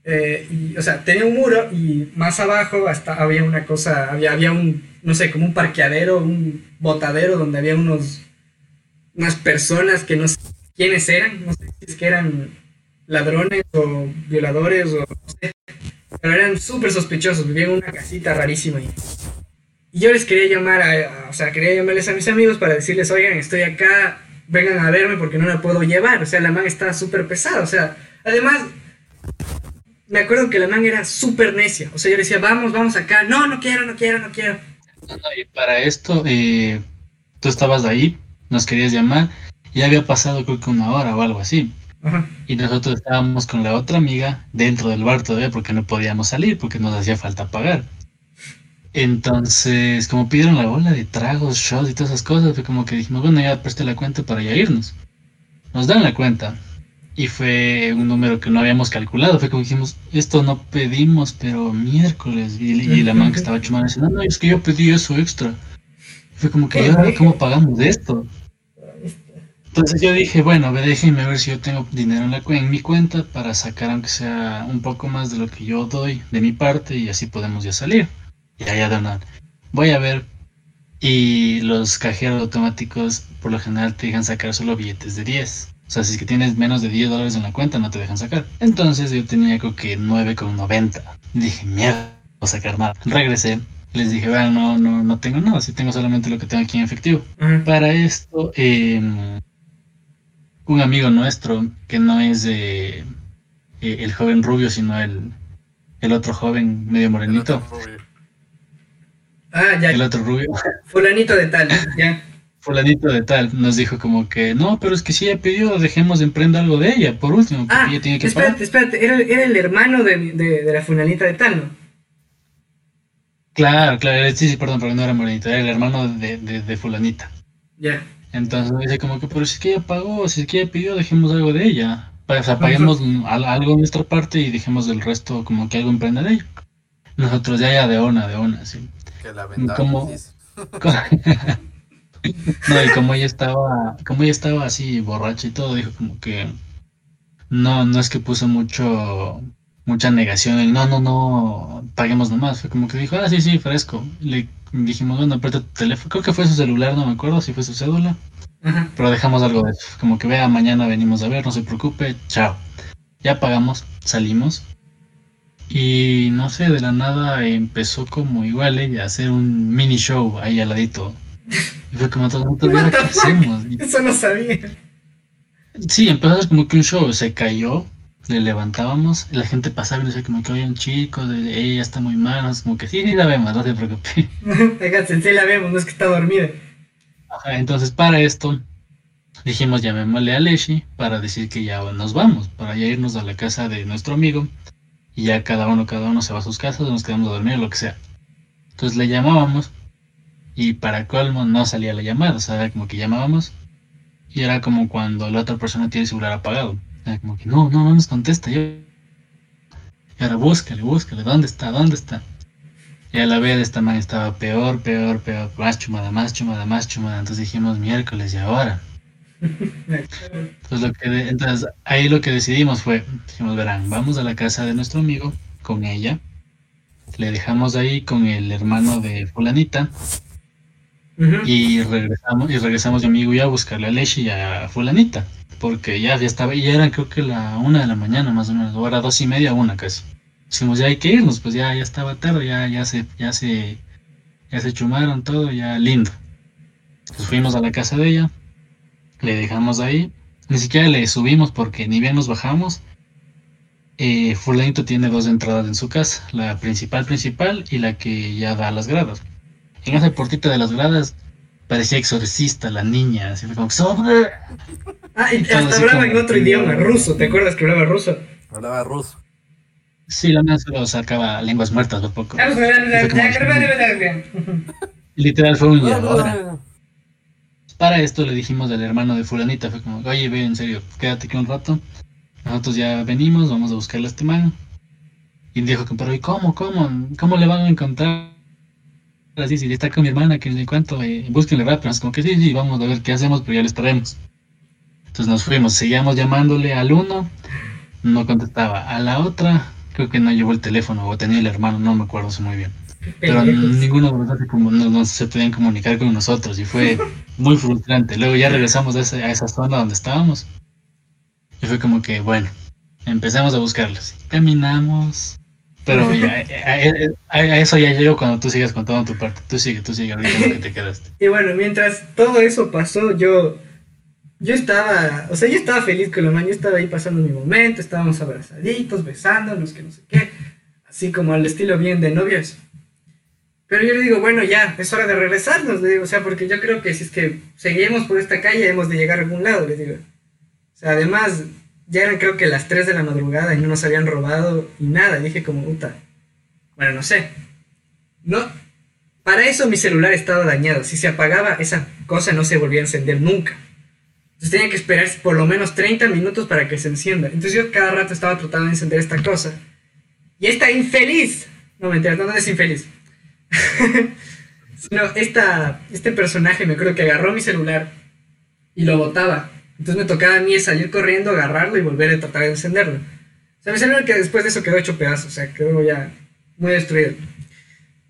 Eh, y, o sea, tenía un muro y más abajo hasta había una cosa, había, había un, no sé, como un parqueadero, un botadero donde había unos, unas personas que no sé quiénes eran, no sé si eran ladrones o violadores o pero eran súper sospechosos, vivían en una casita rarísima ahí. Y yo les quería llamar, a, a- o sea, quería llamarles a mis amigos para decirles, oigan, estoy acá, vengan a verme porque no la puedo llevar, o sea, la man está súper pesada, o sea, además, me acuerdo que la man era súper necia, o sea, yo le decía, vamos, vamos acá, no, no quiero, no quiero, no quiero. Y para esto, eh, tú estabas ahí, nos querías llamar, y ya había pasado creo que una hora o algo así. Ajá. Y nosotros estábamos con la otra amiga dentro del bar todavía porque no podíamos salir, porque nos hacía falta pagar. Entonces, como pidieron la bola de tragos, shots y todas esas cosas, fue como que dijimos, bueno, ya presté la cuenta para ya irnos. Nos dan la cuenta. Y fue un número que no habíamos calculado. Fue como que dijimos, esto no pedimos, pero miércoles. Y, y la man que estaba chumando dice, no, no, es que yo pedí eso extra. Fue como que, ¿y ahora cómo pagamos esto? Entonces yo dije, bueno, déjenme ver si yo tengo dinero en, la, en mi cuenta para sacar aunque sea un poco más de lo que yo doy de mi parte y así podemos ya salir. Y allá una, voy a ver. Y los cajeros automáticos por lo general te dejan sacar solo billetes de 10. O sea, si es que tienes menos de 10 dólares en la cuenta no te dejan sacar. Entonces yo tenía creo que 9,90. Dije, mierda, no voy a sacar nada. Regresé. Les dije, bueno, no, no, no tengo nada, si tengo solamente lo que tengo aquí en efectivo. Para esto, eh, un amigo nuestro, que no es eh, eh, el joven rubio, sino el, el otro joven medio morenito, Ah, ya. El otro rubio. *laughs* Fulanito de tal, ya. Fulanito de tal nos dijo como que no, pero es que si ella pidió, dejemos de emprender algo de ella, por último, porque ah, ella tiene que espérate, pagar. Espérate, era, era el hermano de, de, la fulanita de tal, ¿no? Claro, claro, sí, sí, perdón, pero no era Morenita, era el hermano de, de, fulanita. Ya. Entonces dice como que, pero si es que ella pagó, si es que ella pidió, dejemos algo de ella. O sea, paguemos algo de nuestra parte y dejemos del resto como que algo emprenda de ella. Nosotros ya, ya, de ona, de ona, sí. Dice. *laughs* No, y como ella estaba, como ella estaba así borracha y todo, dijo como que no, no es que puso mucho, mucha negación, el no, no, no, paguemos nomás. Fue como que dijo, ah, sí, sí, fresco. Le dijimos, bueno, aprieta tu teléfono. Creo que fue su celular, no me acuerdo si fue su cédula. Pero dejamos algo de eso. Como que vea, mañana venimos a ver, no se preocupe, chao. Ya pagamos, salimos. Y no sé, de la nada empezó como igual ella a hacer un mini show ahí al ladito. *laughs* Y fue como todo, ¿y ahora What ¿qué hacemos? Y- Eso no sabía. Sí, empezó como que un show, se cayó, le levantábamos, la gente pasaba y decía como que oye un chico, de, ella está muy mal, como que sí, sí la vemos, no se preocupe. Acá *laughs* sí la vemos, no es que está dormida. Ajá, entonces para esto dijimos llamémosle a Leshi para decir que ya nos vamos, para ya irnos a la casa de nuestro amigo y ya cada uno, cada uno se va a sus casas, nos quedamos a dormir, lo que sea. Entonces le llamábamos y para colmo no salía la llamada, o sea, era como que llamábamos y era como cuando la otra persona tiene el celular apagado. Era como que no, no, no nos contesta. Yo... Y ahora búscale, búscale, ¿dónde está? ¿Dónde está? Y a la vez esta man estaba peor, peor, peor, más chumada, más chumada, más chumada. Entonces dijimos miércoles y ahora. Entonces, lo que de- entonces ahí lo que decidimos fue, dijimos, verán, vamos a la casa de nuestro amigo con ella. Le dejamos ahí con el hermano de fulanita y regresamos y regresamos mi amigo y yo a buscarle a Leshi y a fulanita. Porque ya, ya estaba, ya eran creo que la una de la mañana más o menos, o era dos y media, una casi. Dijimos, ya hay que irnos, pues ya, ya estaba tarde, ya, ya se, ya se, ya se chumaron todo, ya lindo. Pues fuimos a la casa de ella, le dejamos ahí, ni siquiera le subimos porque ni bien nos bajamos. Eh, fulanito tiene dos entradas en su casa, la principal principal y la que ya da a las gradas. En esa puertita de las gradas parecía exorcista la niña, así como sobre. *laughs* Ah, y hasta hablaba en otro idioma, ruso. ¿Te acuerdas que hablaba ruso? Hablaba ruso. Sí, la man solo sacaba lenguas muertas un poco. Literal fue un. Para esto le dijimos al hermano de fulanita, fue como, oye, ve, en serio, quédate aquí un rato. Nosotros ya venimos, vamos a buscarle a este man. Y dijo, pero ¿y cómo, cómo? ¿Cómo le van a encontrar? Así, si está con mi hermana, que le cuento, eh, búsquenle rápido. Es como que sí, sí, vamos a ver qué hacemos, pero ya les traemos. Entonces nos fuimos, seguíamos llamándole al uno, no contestaba. A la otra, creo que no llevó el teléfono, o tenía el hermano, no me acuerdo muy bien. Pero ninguno de nosotros como no, no se podían comunicar con nosotros y fue muy frustrante. Luego ya regresamos a esa, a esa zona donde estábamos y fue como que, bueno, empezamos a buscarlos. Caminamos, pero ya, a, a- a eso ya llego cuando tú sigas contando tu parte. Tú sigue, tú sigue ahorita lo que te quedaste. Y bueno, mientras todo eso pasó, yo yo estaba, o sea, yo estaba feliz con la man, yo estaba ahí pasando mi momento, estábamos abrazaditos, besándonos, que no sé qué, así como al estilo bien de novios. Pero yo le digo, bueno, ya, es hora de regresarnos, le digo, o sea, porque yo creo que si es que seguimos por esta calle hemos de llegar a algún lado, le digo. O sea, además, ya eran creo que las 3 de la madrugada y no nos habían robado y nada, dije como, puta, bueno, no sé. No, para eso mi celular estaba dañado. Si se apagaba, esa cosa no se volvía a encender nunca. Entonces tenía que esperar por lo menos 30 minutos para que se encienda. Entonces yo cada rato estaba tratando de encender esta cosa. Y esta infeliz. No, mentira, no, no es infeliz. *laughs* Sino esta, este personaje me acuerdo que agarró mi celular y lo botaba. Entonces me tocaba a mí salir corriendo, agarrarlo y volver a tratar de encenderlo. O sea, mi celular que después de eso quedó hecho pedazos. O sea, quedó ya muy destruido.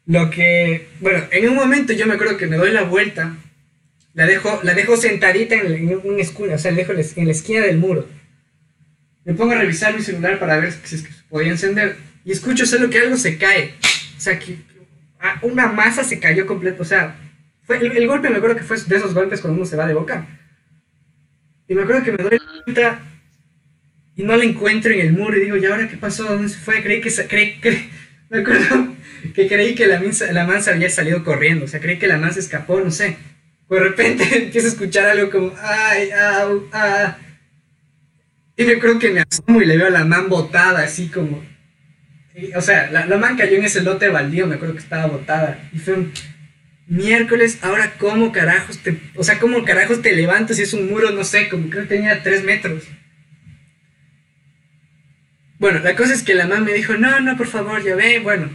Lo que, bueno, en un momento yo me acuerdo que me doy la vuelta, la dejo, la dejo sentadita en, en una esquina, o sea, la dejo en la- esquina del muro. Me pongo a revisar mi celular para ver si se podía encender y escucho solo que algo se cae. O sea, que una masa se cayó completo, o sea, fue, el, el golpe me acuerdo que fue de esos golpes cuando uno se va de boca. Y me acuerdo que me doy la vuelta y no la encuentro en el muro y digo, ¿y ahora qué pasó? ¿Dónde se fue? Creí que creí, creí- *laughs* me acuerdo que creí que la la mansa había salido corriendo, o sea, creí que la mansa escapó, no sé. De repente *laughs* empiezo a escuchar algo como, ay, ah. Y me acuerdo que me asomo y le veo a la man botada, así como, o sea, la, la man cayó en ese lote baldío, me acuerdo que estaba botada. Y fue un miércoles, ahora cómo carajos te... O sea, cómo carajos te levantas y es un muro, no sé, como creo que tenía tres metros. Bueno, la cosa es que la mamá me dijo, no, no, por favor, ya ve, bueno.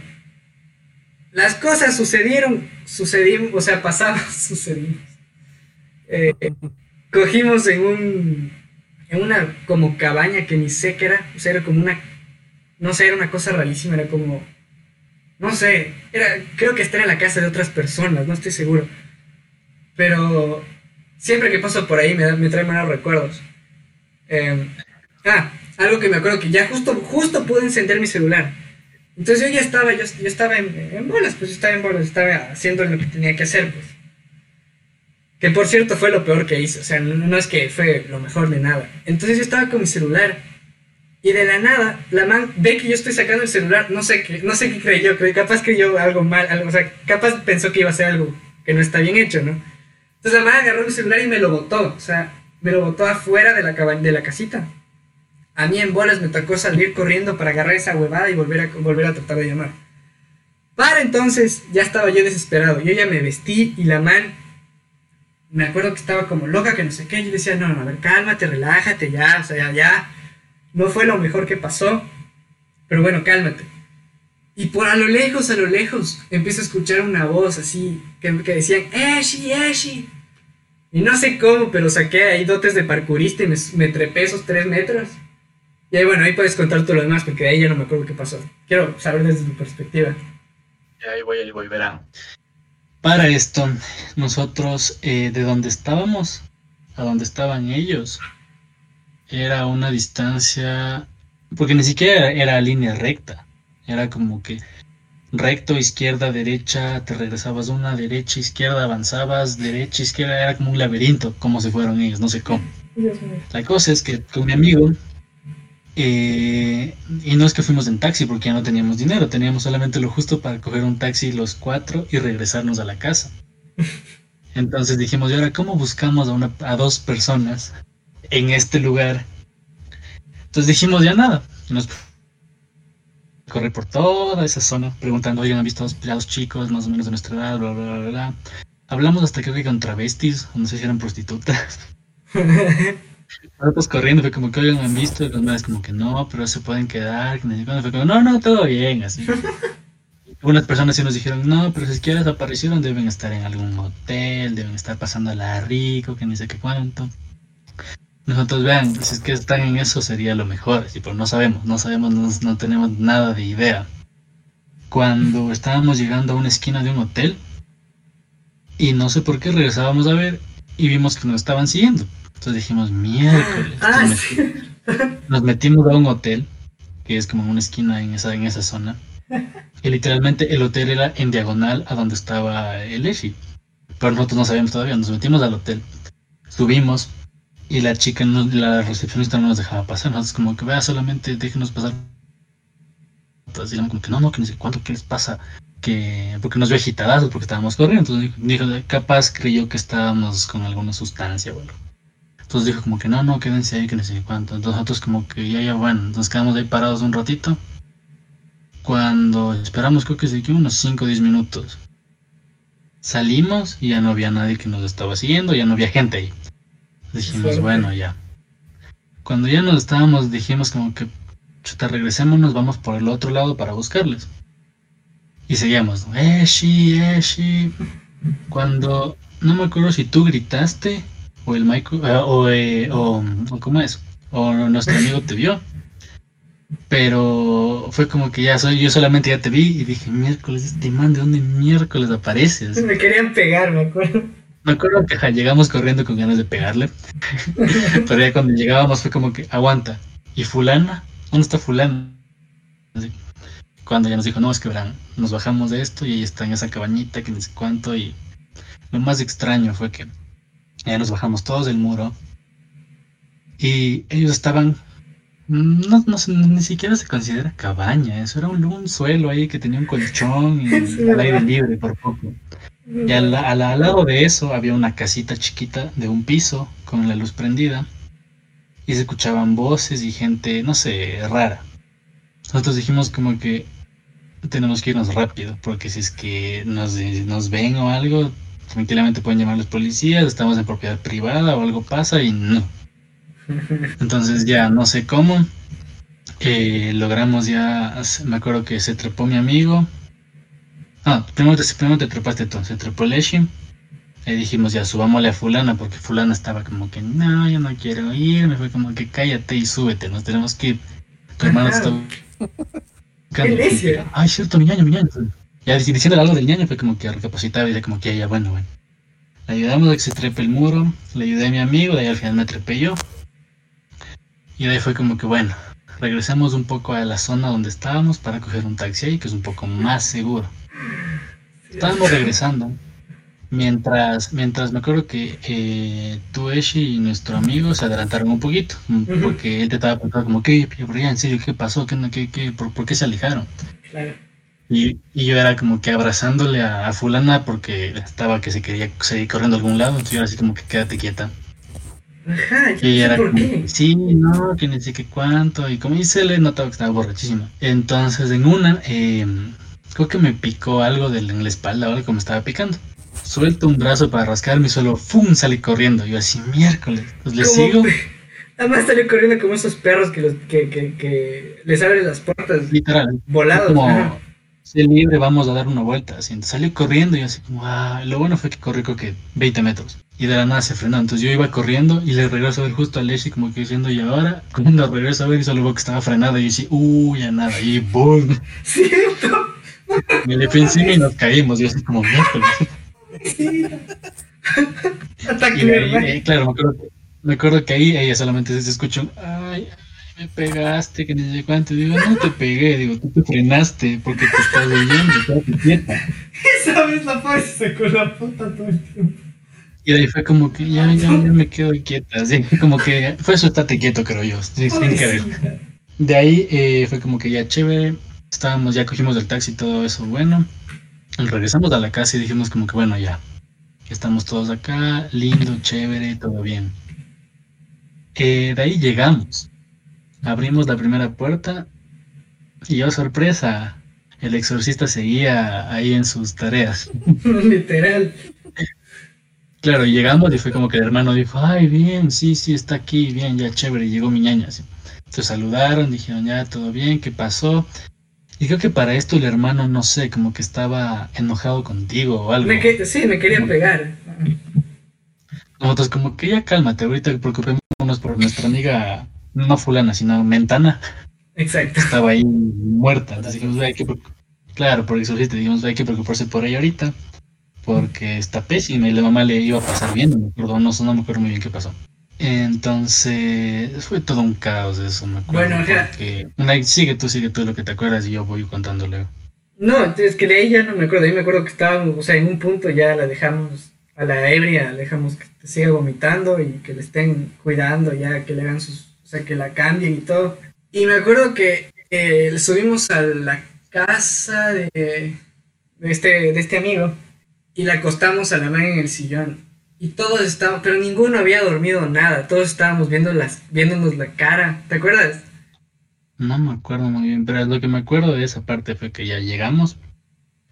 Las cosas sucedieron, sucedimos, o sea, pasaban, *laughs* sucedimos. Eh, cogimos en un, en una como cabaña que ni sé qué era, o sea, era como una, no sé, era una cosa rarísima, era como, no sé, era, creo que estar en la casa de otras personas, no estoy seguro. Pero siempre que paso por ahí me, da- me trae malos recuerdos. Eh, ah, algo que me acuerdo que ya justo, justo pude encender mi celular. Entonces yo ya estaba, yo, yo estaba en, en bolas, pues yo estaba en bolas, estaba haciendo lo que tenía que hacer, pues. Que por cierto fue lo peor que hice, o sea, no, no es que fue lo mejor de nada. Entonces yo estaba con mi celular y de la nada la man ve que yo estoy sacando el celular, no sé qué, no sé qué creyó, creyó capaz creyó algo mal, algo, o sea, capaz pensó que iba a ser algo que no está bien hecho, ¿no? Entonces la man agarró mi celular y me lo botó, o sea, me lo botó afuera de la, de la casita. A mí en bolas me tocó salir corriendo para agarrar esa huevada y volver a, volver a tratar de llamar. Para entonces ya estaba yo desesperado. Yo ya me vestí y la man, me acuerdo que estaba como loca, que no sé qué. Yo decía, no, no, a ver, cálmate, relájate ya, o sea, ya, ya. No fue lo mejor que pasó, pero bueno, cálmate. Y por a lo lejos, a lo lejos, empiezo a escuchar una voz así, que, que decían, Eshi, Eshi. Y no sé cómo, pero saqué ahí dotes de parkourista y me, me trepé esos tres metros. Y ahí, bueno, ahí puedes contar todo lo demás, porque de ahí ya no me acuerdo qué pasó. Quiero saber desde tu perspectiva. Ahí voy, ahí voy, verán. Para esto, nosotros eh, de donde estábamos a donde estaban ellos era una distancia, porque ni siquiera era, era línea recta, era como que recto, izquierda, derecha, te regresabas una, derecha, izquierda, avanzabas, derecha, izquierda, era como un laberinto, como se fueron ellos, no sé cómo. La cosa es que con mi amigo, eh, y no es que fuimos en taxi porque ya no teníamos dinero, teníamos solamente lo justo para coger un taxi los cuatro y regresarnos a la casa. *laughs* Entonces dijimos, ¿y ahora cómo buscamos a, una, a dos personas en este lugar? Entonces dijimos, ya nada, nos correr por toda esa zona preguntando, oigan, ¿han visto dos, ya dos chicos más o menos de nuestra edad? Bla, bla, bla, bla. Hablamos hasta creo que con travestis, o no sé si eran prostitutas. *laughs* Nosotros corriendo fue como que oigan, han visto, y los madres como que no, pero se pueden quedar, fue como, no, no, todo bien, así. *laughs* Unas personas sí nos dijeron, no, pero si es que desaparecieron, deben estar en algún hotel, deben estar pasándola rico, que ni sé qué cuánto. Nosotros vean, si es que están en eso sería lo mejor, así, pero no sabemos, no sabemos, no, no tenemos nada de idea. Cuando estábamos llegando a una esquina de un hotel, y no sé por qué regresábamos a ver, y vimos que nos estaban siguiendo. Entonces dijimos, miércoles. Ah, Nos sí. nos metimos a un hotel, que es como una esquina en esa, en esa zona. Y literalmente el hotel era en diagonal a donde estaba el Eshi. Pero nosotros no sabíamos todavía. Nos metimos al hotel, subimos y la chica, no- la recepcionista no nos dejaba pasar. Nosotros como que vea, solamente déjenos pasar. Entonces digamos como que no, no, que no sé cuánto, ¿qué les pasa? Que, porque nos vio agitadazos porque estábamos corriendo. Entonces dijo, capaz creyó que estábamos con alguna sustancia o algo. Entonces dijo como que no, no, quédense ahí, que no sé cuánto. Entonces nosotros como que ya, ya, bueno, nos quedamos ahí parados un ratito. Cuando esperamos, creo que se quedó unos 5 o 10 minutos. Salimos y ya no había nadie que nos estaba siguiendo, ya no había gente ahí. Dijimos, bueno, ya. Cuando ya nos estábamos, dijimos como que, chuta, regresémonos, vamos por el otro lado para buscarles. Y seguíamos. Eshi, Eshi. Cuando, no me acuerdo si tú gritaste o el Michael, eh, o, eh, o, o cómo es, o nuestro amigo te vio. Pero fue como que ya soy, yo solamente ya te vi y dije, miércoles, este man, ¿de dónde miércoles apareces? Me querían pegar, me acuerdo. Me acuerdo que ja, llegamos corriendo con ganas de pegarle. *laughs* Pero ya cuando llegábamos fue como que, aguanta. ¿Y fulana? ¿Dónde está fulana? Así. Cuando ya nos dijo, no, es que verán, nos bajamos de esto y ella está en esa cabañita que ni sé cuánto. Y lo más extraño fue que ya nos bajamos todos del muro. Y ellos estaban, no, no ni siquiera se considera cabaña, eso era un, un suelo ahí que tenía un colchón y *laughs* Sí, al aire libre por poco. Y al, al- al lado de eso había una casita chiquita de un piso con la luz prendida y se escuchaban voces y gente, no sé, rara. nosotros dijimos como que tenemos que irnos rápido, porque si es que nos, nos ven o algo, tranquilamente pueden llamar los policías, estamos en propiedad privada o algo pasa y no. Entonces ya no sé cómo, eh, logramos ya, me acuerdo que se trepó mi amigo. Ah, primero te, primero te trepaste tú, se trepó Leshi. Y dijimos, ya subámosle a fulana, porque fulana estaba como que, no, yo no quiero ir. Me fue como que cállate y súbete, nos tenemos que ir. Tu hermano está... Ay, cierto, mi ñaño, mi ñaño. Ya diciendo algo del ñaño fue como que recapacitaba y de como que ya, bueno, bueno. Le ayudamos a que se trepe el muro, le ayudé a mi amigo, de ahí al final me trepé yo. Y de ahí fue como que, bueno, regresemos un poco a la zona donde estábamos para coger un taxi ahí, que es un poco más seguro. Estábamos regresando. Mientras, mientras me acuerdo que eh, tú, Eshi y nuestro amigo se adelantaron un poquito, porque él te estaba preguntando como, ¿qué? En serio, ¿qué pasó? ¿Qué, qué, qué, por, qué se alejaron? Y, y, yo era como que abrazándole a, fulana porque estaba que se quería seguir corriendo a algún lado, entonces yo era así como que quédate quieta. Ajá, y era por qué. Sí, no, que ni sé qué cuánto, y como dice, le notaba que estaba borrachísima. Entonces en una, eh, creo que me picó algo de, en la espalda o algo que me estaba picando suelto un brazo para rascarme y solo ¡fum! salí corriendo. Yo así, miércoles. Pues le sigo. Además salió corriendo como esos perros que, los, que, que, que les abren las puertas. Literal. Volados. Como, si libre, vamos a dar una vuelta. Así. salió corriendo y así como, ah, lo bueno fue que corrí creo que 20 metros. Y de la nada se frenó. Entonces yo iba corriendo y le regreso a ver justo a Leshi como que diciendo, y ahora, *laughs* cuando regreso a ver y solo veo que estaba frenado y yo así, uy, ya nada. Y boom. *laughs* Cierto. Me le fui encima y nos caímos. Y así como, miércoles. Ataque claro, me acuerdo, que, me acuerdo que ahí ella solamente se escuchó, ay, me pegaste, que ni sé cuánto. Digo, no te pegué, digo, tú te frenaste porque te estás oyendo, quédate quieta. Esa vez la pobre se sacó la puta todo el tiempo. Y de ahí fue como que ya, ya, ya me quedo quieta, así como que fue eso, estate quieto, creo yo, sin querer. De ahí eh, fue como que ya chévere, estábamos, ya cogimos el taxi y todo eso, bueno. Regresamos a la casa y dijimos como que bueno, ya, estamos todos acá, lindo, chévere, todo bien. Eh, de ahí llegamos, abrimos la primera puerta y yo oh, sorpresa, el exorcista seguía ahí en sus tareas. *laughs* Literal. Claro, llegamos y fue como que el hermano dijo, ay, bien, sí, sí, está aquí, bien, ya chévere, llegó mi ñaña. Se saludaron, dijeron, ya, todo bien, ¿qué pasó? Y creo que para esto el hermano, no sé, como que estaba enojado contigo o algo. sí, me quería pegar. Nosotros como que ya cálmate, ahorita preocupémonos por nuestra amiga, no fulana, sino mentana. Exacto. Estaba ahí muerta. Entonces dijimos, hay que claro, por eso dijimos, hay que preocuparse por ella ahorita, porque está pésima y la mamá le iba a pasar bien, no me acuerdo, no, no me acuerdo muy bien qué pasó. Entonces, fue todo un caos eso, me acuerdo. Bueno, porque... sigue tú, sigue tú lo que te acuerdas y yo voy contándole. No, es que de ahí ya no me acuerdo. Ahí me acuerdo que estábamos, o sea, en un punto ya la dejamos a la ebria, la dejamos que siga vomitando y que le estén cuidando, ya que le hagan sus, o sea, que la cambien y todo. Y me acuerdo que eh, subimos a la casa de, de, este, de este amigo y la acostamos a la mano en el sillón. Y todos estábamos, pero ninguno había dormido nada, todos estábamos viendo las, viéndonos la cara, ¿te acuerdas? No me acuerdo muy bien, pero lo que me acuerdo de esa parte fue que ya llegamos.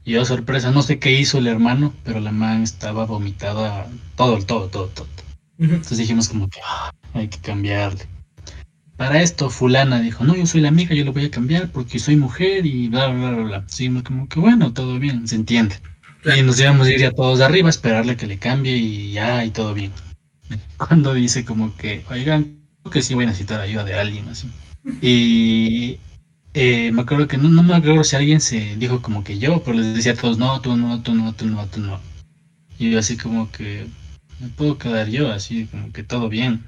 Y yo, sorpresa, no sé qué hizo el hermano, pero la man estaba vomitada, todo, todo, todo, todo. Entonces dijimos como que ah, hay que cambiarle. Para esto, fulana dijo, no, yo soy la amiga, yo lo voy a cambiar porque soy mujer y bla, bla, bla, bla. Seguimos como que bueno, todo bien, se entiende. Y nos íbamos a ir ya todos de arriba, esperarle que le cambie y ya, y todo bien. *laughs* Cuando dice como que, oigan, creo que sí voy a necesitar ayuda de alguien, así. Y eh, me acuerdo que no, no me acuerdo si alguien se dijo como que yo, pero les decía a todos, no, tú no, tú no, tú no, tú no. Y yo así como que, me puedo quedar yo, así como que todo bien.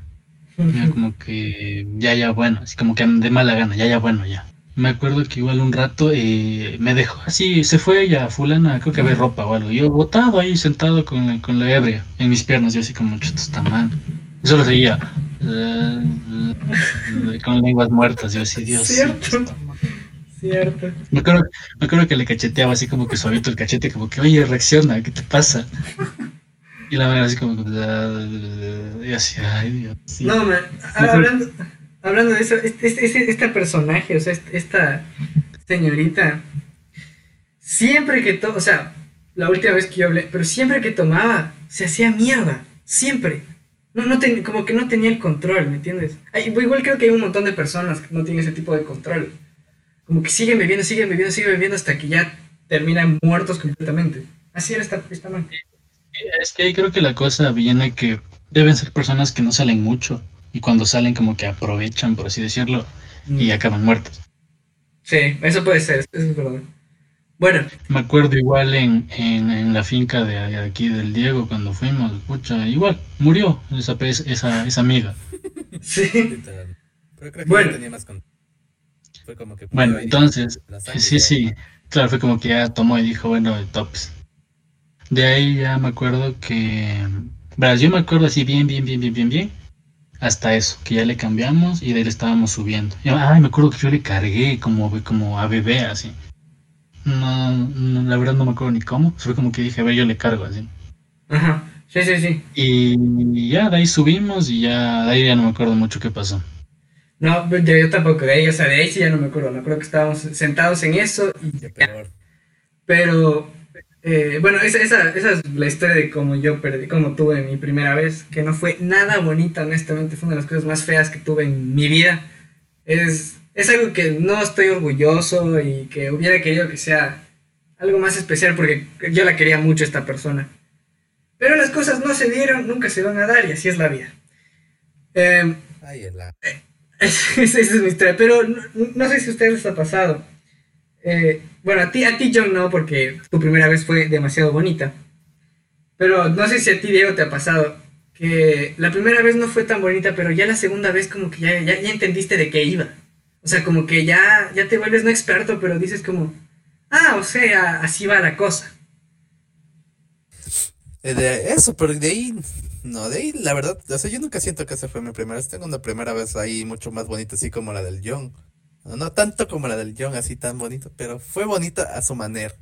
*laughs* Como que, ya, ya, bueno, así como que de mala gana, ya, ya, bueno, ya. Me acuerdo que igual un rato eh, me dejó así, se fue ella, fulana, creo que había ropa o algo. Yo botado ahí sentado con, la, con la ebria en mis piernas, yo así como, esto está mal. Y solo seguía *laughs* con lenguas muertas, yo así, Dios. Cierto. Cierto. Me acuerdo, me acuerdo que le cacheteaba así como que suavito el cachete, como que, oye, reacciona, ¿qué te pasa? Y la verdad así como, y así, ay Dios. No, me, hablando, hablando de eso, este, este, este, este personaje, o sea, este- esta señorita, siempre que to, o sea, la última vez que yo hablé, pero siempre que tomaba, se hacía mierda, siempre. No, no ten- como que no tenía el control, ¿me entiendes? Hay- igual creo que hay un montón de personas que no tienen ese tipo de control. Como que siguen bebiendo, siguen bebiendo, siguen bebiendo hasta que ya terminan muertos completamente. Así era esta, esta man. Es que ahí creo que la cosa viene que deben ser personas que no salen mucho y cuando salen como que aprovechan, por así decirlo, y acaban muertos. Sí, eso puede ser, eso es verdad. Bueno, Me acuerdo igual en, en, en la finca de, de aquí del Diego cuando fuimos, pucha, igual, murió esa, pe- esa, esa amiga. *laughs* sí. Pero creo que Bueno. tenía más con... Fue como que... Bueno, entonces, sí, sí, claro, fue como que ya tomó y dijo, bueno, tops. De ahí ya me acuerdo que, verás, yo me acuerdo así bien, bien, bien, bien, bien, bien, hasta eso, que ya le cambiamos y de ahí le estábamos subiendo. Y, ay, me acuerdo que yo le cargué como, como a bebé, así. No, no, la verdad no me acuerdo ni cómo, fue como que dije, a ver, yo le cargo así. Ajá, sí, sí, sí. Y ya de ahí subimos y ya de ahí ya no me acuerdo mucho qué pasó. No, yo, yo tampoco, de ahí, o sea, de ahí sí ya no me acuerdo, me acuerdo que estábamos sentados en eso y Qué peor. Pero, eh, bueno, esa, esa, esa es la historia de cómo yo perdí, cómo tuve mi primera vez, que no fue nada bonita, honestamente, fue una de las cosas más feas que tuve en mi vida. Es, es algo que no estoy orgulloso y que hubiera querido que sea algo más especial porque yo la quería mucho esta persona. Pero las cosas no se dieron, nunca se van a dar y así es la vida. Em, Ay, la... esa *laughs* esa es mi historia, pero no, no sé si a ustedes les ha pasado. Eh, bueno, a ti, a ti, John, no, porque tu primera vez fue demasiado bonita. Pero no sé si a ti, Diego, te ha pasado que la primera vez no fue tan bonita, pero ya la segunda vez como que ya, ya, ya entendiste de qué iba. O sea, como que ya, ya te vuelves no experto, pero dices como, ah, o sea, así va la cosa. Eh, De eso, pero de ahí, no, de ahí, la verdad, o sea, yo nunca siento que esa fue mi primera vez. Tengo una primera vez ahí mucho más bonita, así como la del John. No, no tanto como la del John, así tan bonito, pero fue bonita a su manera.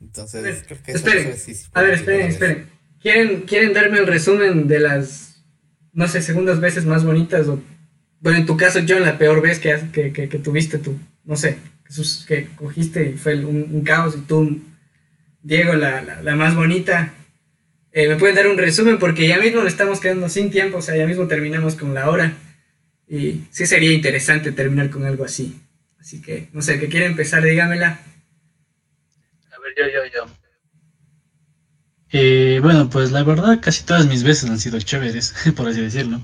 Entonces, ver, creo que esperen, fue- sí, sí A ver, esperen, esperen. ¿Quieren, ¿Quieren darme el resumen de las, no sé, segundas veces más bonitas? O, bueno, en tu caso, John, la peor vez que, que, que, que tuviste tú, no sé, que, sus- que cogiste y fue un, un caos y tú, Diego, la, la, la más bonita. Eh, ¿Me pueden dar un resumen? Porque ya mismo nos estamos quedando sin tiempo, o sea, ya mismo terminamos con la hora. Y sí sería interesante terminar con algo así. Así que, no sé, que quiere empezar, dígamela. A ver, yo, yo, yo. Eh, bueno, pues la verdad casi todas mis veces han sido chéveres, *laughs* por así decirlo.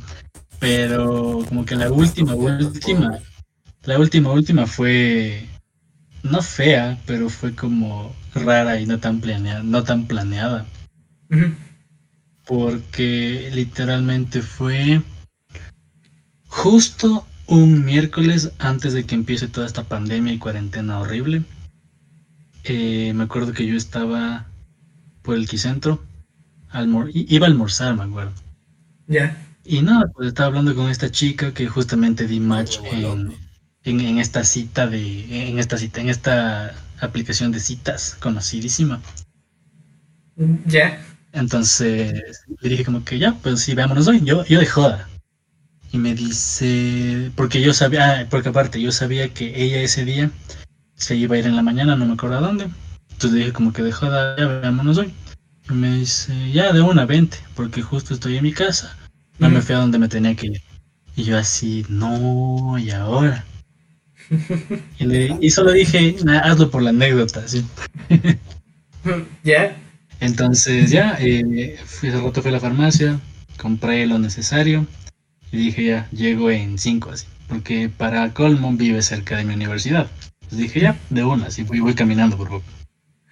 Pero como que la última, última, la última, última fue no fea, pero fue como rara y no tan planeada, no tan planeada. Porque literalmente fue justo un miércoles antes de que empiece toda esta pandemia y cuarentena horrible. Eh, me acuerdo que yo estaba por el Quicentro, almor- iba a almorzar, me acuerdo. Ya. Y nada, pues estaba hablando con esta chica que justamente di match en, en, en esta cita de, en esta cita, en esta aplicación de citas conocidísima. Ya. Entonces le dije como que ya, pues sí, veámonos hoy. Yo, yo de joda. Y me dice, porque yo sabía, ah, porque aparte yo sabía que ella ese día se iba a ir en la mañana, no me acuerdo a dónde. Entonces dije como que de joda, ya veámonos hoy. Y me dice, ya de una, vente, porque justo estoy en mi casa. No me Ujú. fui a donde me tenía que ir. Y yo así, no, y ahora. Y, le- y solo dije, "Nah, hazlo por la anécdota, ¿sí? *laughs* Ya. Entonces ya, eh, fui, ese rato fui a la farmacia, compré lo necesario y dije ya, llego en 5 así, porque para colmo vive cerca de mi universidad. Entonces dije ya, de una, así voy, voy caminando por poco.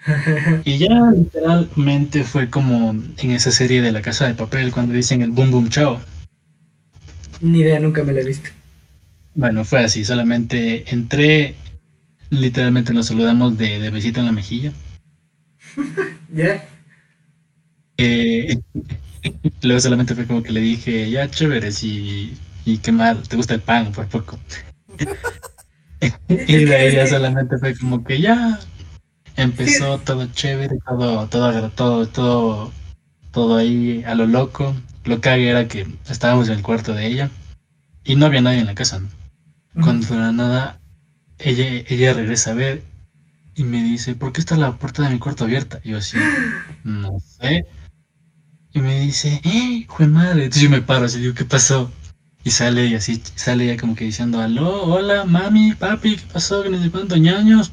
*laughs* Y ya literalmente fue como en esa serie de la casa de papel cuando dicen el boom boom chao. Ni idea, nunca me la he visto. Bueno, fue así, solamente entré, literalmente nos saludamos de, de besito en la mejilla. *laughs* Ya. Eh, *laughs* luego solamente fue como que le dije, ya chévere, y, y qué mal, te gusta el pan, por poco. *laughs* y de ahí ya solamente fue como que ya empezó todo chévere, todo, todo, todo, todo, todo ahí a lo loco. Lo que era que estábamos en el cuarto de ella y no había nadie en la casa. ¿no? Cuando de la nada ella, ella regresa a ver y me dice, ¿por qué está la puerta de mi cuarto abierta? Y yo así, *gasps* no sé. Y me dice, ¡eh, jue madre! Entonces yo me paro así, digo, ¿qué pasó? Y sale y así, sale ella como que diciendo, aló, hola, mami, papi, ¿qué pasó? No sé cuántos ñaños.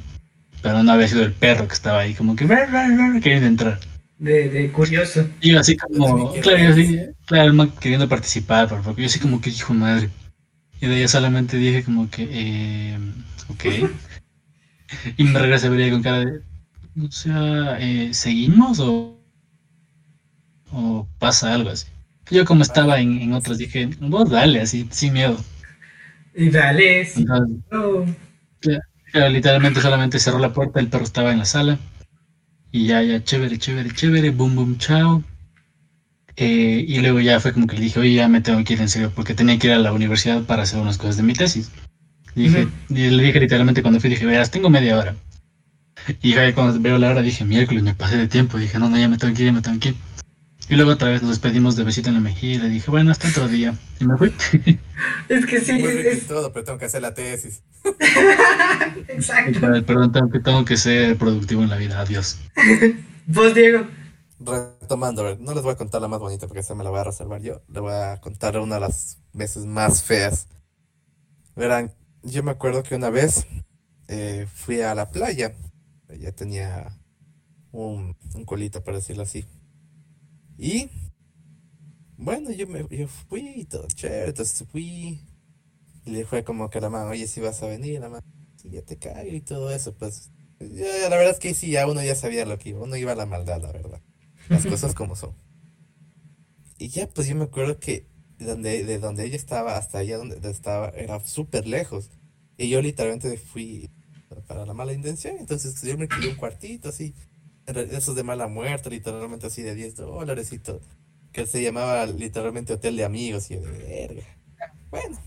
Pero no había sido el perro que estaba ahí, como que, "Rar, rar, rar", queriendo entrar. De, de curioso. Y yo así como, Sí, claro, yo así, claro, el man queriendo participar, por favor. Yo así como que hijo de madre. Y de ella solamente dije como que, eh, ok. *laughs* Y me regresé a ver ella con cara de, o sea, eh, ¿seguimos o, o pasa algo así? Yo como estaba en, en otros dije, vos dale, así, sin miedo. Y dale. Entonces, No. Claro, literalmente solamente cerró la puerta, el perro estaba en la sala. Y ya, ya, chévere, chévere, chévere, boom, boom, chao. Eh, y luego ya fue como que le dije, oye, ya me tengo que ir en serio, porque tenía que ir a la universidad para hacer unas cosas de mi tesis. Y dije, Ujú. y le dije literalmente cuando fui, dije, verás, tengo media hora. Y ya cuando veo la hora dije, miércoles, me pasé de tiempo. Dije, no, no, ya me tengo que ir, ya me tengo que ir. Y luego otra vez nos despedimos de besito en la mejilla y le dije, bueno, hasta otro día. Y me fui. *laughs* Es que sí, Muy es, todo, pero tengo que hacer la tesis. *laughs* exacto. Perdón, tengo que, tengo que ser productivo en la vida. Adiós. *laughs* Vos, Diego. Retomando, no les voy a contar la más bonita porque esa me la voy a reservar yo. Le voy a contar una de las veces más feas. Verán, yo me acuerdo que una vez eh, fui a la playa. Ya tenía un, un colita, para decirlo así. Y bueno, yo me yo fui y todo chévere, entonces fui. Y le fue como que a la mano, oye, si vas a venir, la mano, si ya te cago y todo eso, pues. ya, la verdad es que sí, ya uno ya sabía lo que iba, uno iba a la maldad, la verdad. Las cosas *laughs* como son. Y ya, pues yo me acuerdo que de donde, de donde ella estaba hasta allá donde estaba era súper lejos. Y yo literalmente fui para la mala intención. Entonces yo me quedé un cuartito así, esos de mala muerte, literalmente así de 10 dólares y todo. Que se llamaba literalmente hotel de amigos y de verga. Bueno.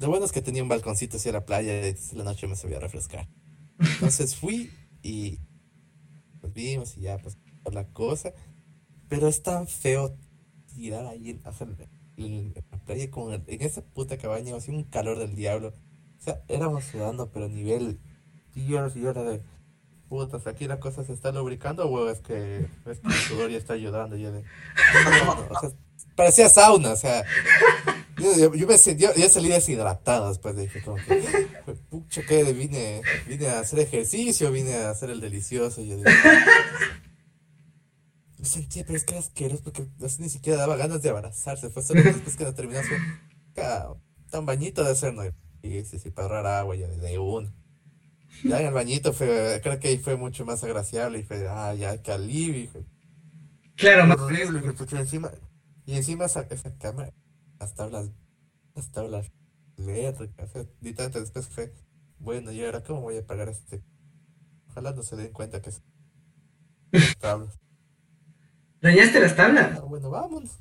Lo bueno es que tenía un balconcito hacia la playa y la noche me sabía refrescar. Entonces *laughs* fui y pues vimos y ya pues la cosa. Pero es tan feo tirar ahí en, la playa con el- en esa puta cabaña, hacía un calor del diablo. O sea, éramos sudando, pero a nivel y hora de putas, aquí la cosa se está lubricando o es que, es que el sudor ya está ayudando. Yo de, *laughs* o sea, parecía sauna, o sea, yo, me sentí, yo, salí deshidratado después de dije como que, "Jue- pucha, que vine, vine a hacer ejercicio, vine a hacer el delicioso. y yo de, me sentía, pero es que era asqueroso porque así ni siquiera daba ganas de abrazarse. Fue solo después que terminó "Ca- tan bañito de hacer, ¿no? Y sí, sí, para ahorrar agua ya de, de uno. Ya en el bañito fue, creo que ahí fue mucho más agraciable y fue, ah, ya, qué alivio. y Claro, más horrible, encima, y encima esa, esa cámara, las tablas, las tablas eléctricas, o sea, literalmente después fue, bueno, y ahora cómo voy a pagar este, ojalá no se den cuenta que es *laughs* tablas. ¿Dañaste las tablas? Ah, bueno, vámonos.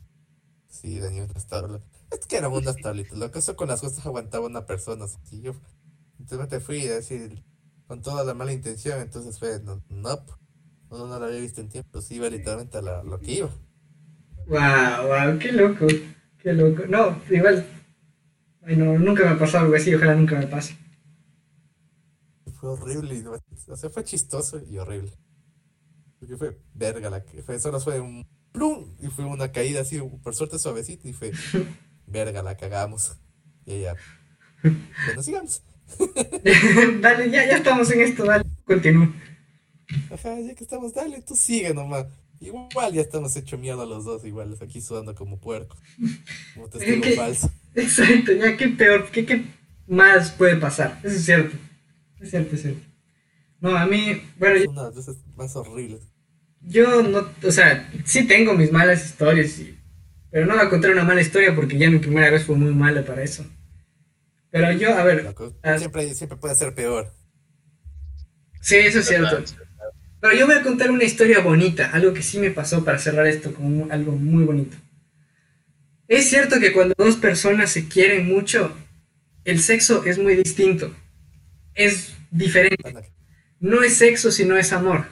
Sí, dañó las tablas. Es que eran unas tablitas. Lo que eso con las cosas aguantaba una persona. Si yo simplemente fui a decir con toda la mala intención, entonces fue, no, no, uno no lo había visto en tiempo, sí iba literalmente a la- lo que iba. Wow, wow, qué loco. Qué loco. No, igual. Ay, no, nunca me ha pasado algo así, ojalá nunca me pase. Fue horrible, o sea, fue chistoso y horrible. Porque fue verga la que fue, solo fue un plum y fue una caída así, por suerte suavecita y fue *laughs* verga la cagamos. Y ya, bueno, sigamos. *laughs* dale, ya, ya estamos en esto, dale, continúa. Ajá, ya que estamos, dale, tú sigue nomás. Igual ya estamos hecho mierda los dos, igual aquí sudando como puerco. Como *laughs* testigo ¿Qué? falso. *laughs* Exacto, ya, qué peor, qué, qué más puede pasar. Eso es cierto. Es cierto, es cierto. No, a mí, bueno, Es una de las más horribles. yo no, o sea, sí tengo mis malas historias, y- pero no voy a contar una mala historia porque ya mi primera vez fue muy mala para eso. Pero yo, a ver, Siempre, siempre puede ser peor. Sí, eso es cierto. Pero yo voy a contar una historia bonita, algo que sí me pasó para cerrar esto con un- algo muy bonito. Es cierto que cuando dos personas se quieren mucho, el sexo es muy distinto. Es diferente. No es sexo, sino es amor.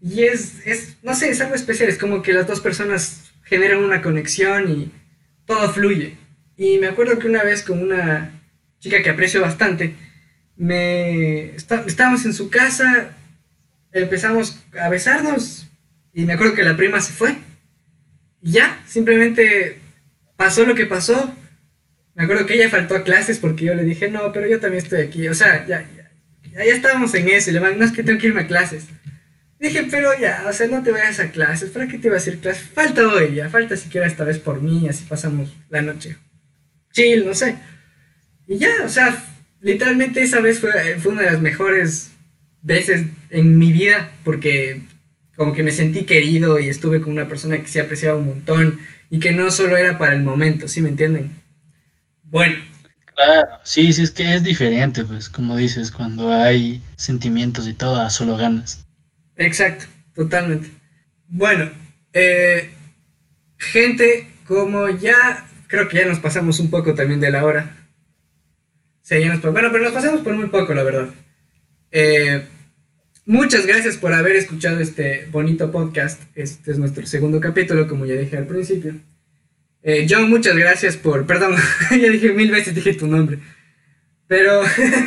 Y es, es, no sé, es algo especial. Es como que las dos personas generan una conexión y todo fluye. Y me acuerdo que una vez con una chica que aprecio bastante, me estábamos en su casa, empezamos a besarnos y me acuerdo que la prima se fue. Y ya, simplemente pasó lo que pasó. Me acuerdo que ella faltó a clases porque yo le dije, no, pero yo también estoy aquí. O sea, ya, ya, ya estábamos en eso. Y le van, no es que tengo que irme a clases. Dije, pero ya, o sea, no te vayas a clases. ¿Para qué te iba a decir clases? Falta hoy, ya. Falta siquiera esta vez por mí. Así pasamos la noche. Chill, no sé. Y ya, o sea, literalmente esa vez fue, fue una de las mejores veces en mi vida. Porque como que me sentí querido y estuve con una persona que se apreciaba un montón y que no solo era para el momento, ¿sí me entienden? Bueno. Claro, sí, sí, es que es diferente, pues, como dices, cuando hay sentimientos y todo, a solo ganas. Exacto, totalmente. Bueno, eh, gente, como ya, creo que ya nos pasamos un poco también de la hora. Ya nos, bueno, pero nos pasamos por muy poco, la verdad. Eh, Muchas gracias por haber escuchado este bonito podcast. Este es nuestro segundo capítulo, como ya dije al principio. Eh, John, muchas gracias por... Perdón, *laughs* ya dije mil veces, dije tu nombre. Pero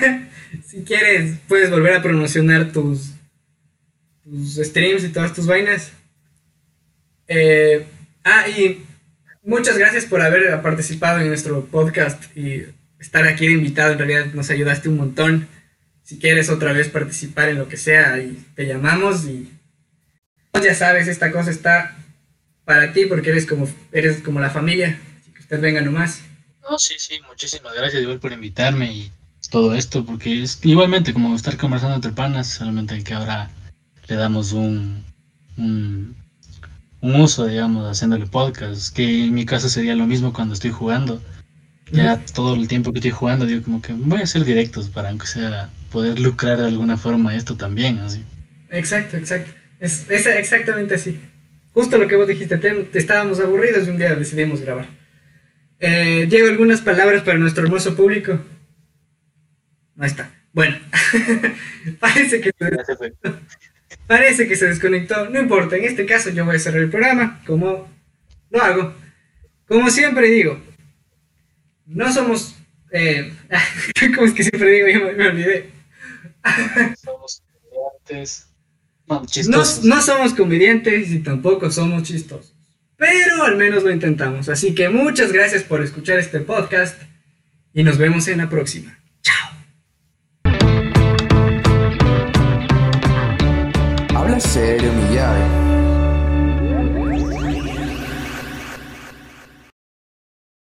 *laughs* si quieres, puedes volver a promocionar tus, tus streams y todas tus vainas. Eh, ah, y muchas gracias por haber participado en nuestro podcast y estar aquí de invitado. En realidad nos ayudaste un montón si quieres otra vez participar en lo que sea y te llamamos y pues ya sabes, esta cosa está para ti porque eres como, eres como la familia, así que usted venga nomás. No, sí, sí, muchísimas gracias igual por invitarme y todo esto, porque es igualmente como estar conversando entre panas, solamente que ahora le damos un, un, un uso, digamos, haciéndole podcast, que en mi caso sería lo mismo cuando estoy jugando. Ya todo el tiempo que estoy jugando, digo como que voy a hacer directos para aunque sea poder lucrar de alguna forma esto también, así. Exacto, exacto. Es, exactamente así. Justo lo que vos dijiste, te, estábamos aburridos y un día decidimos grabar. Eh, Llego algunas palabras para nuestro hermoso público. No está. Bueno, *laughs* parece que se, parece que se desconectó. No importa, en este caso yo voy a cerrar el programa, como lo hago. Como siempre digo, no somos... Eh, *laughs* ¿Cómo es que siempre digo? Yo me olvidé. somos comediantes. No, somos comediantes y tampoco somos chistosos. Pero al menos lo intentamos. Así que muchas gracias por escuchar este podcast y nos vemos en la próxima. Chao. Habla serio, mi llave.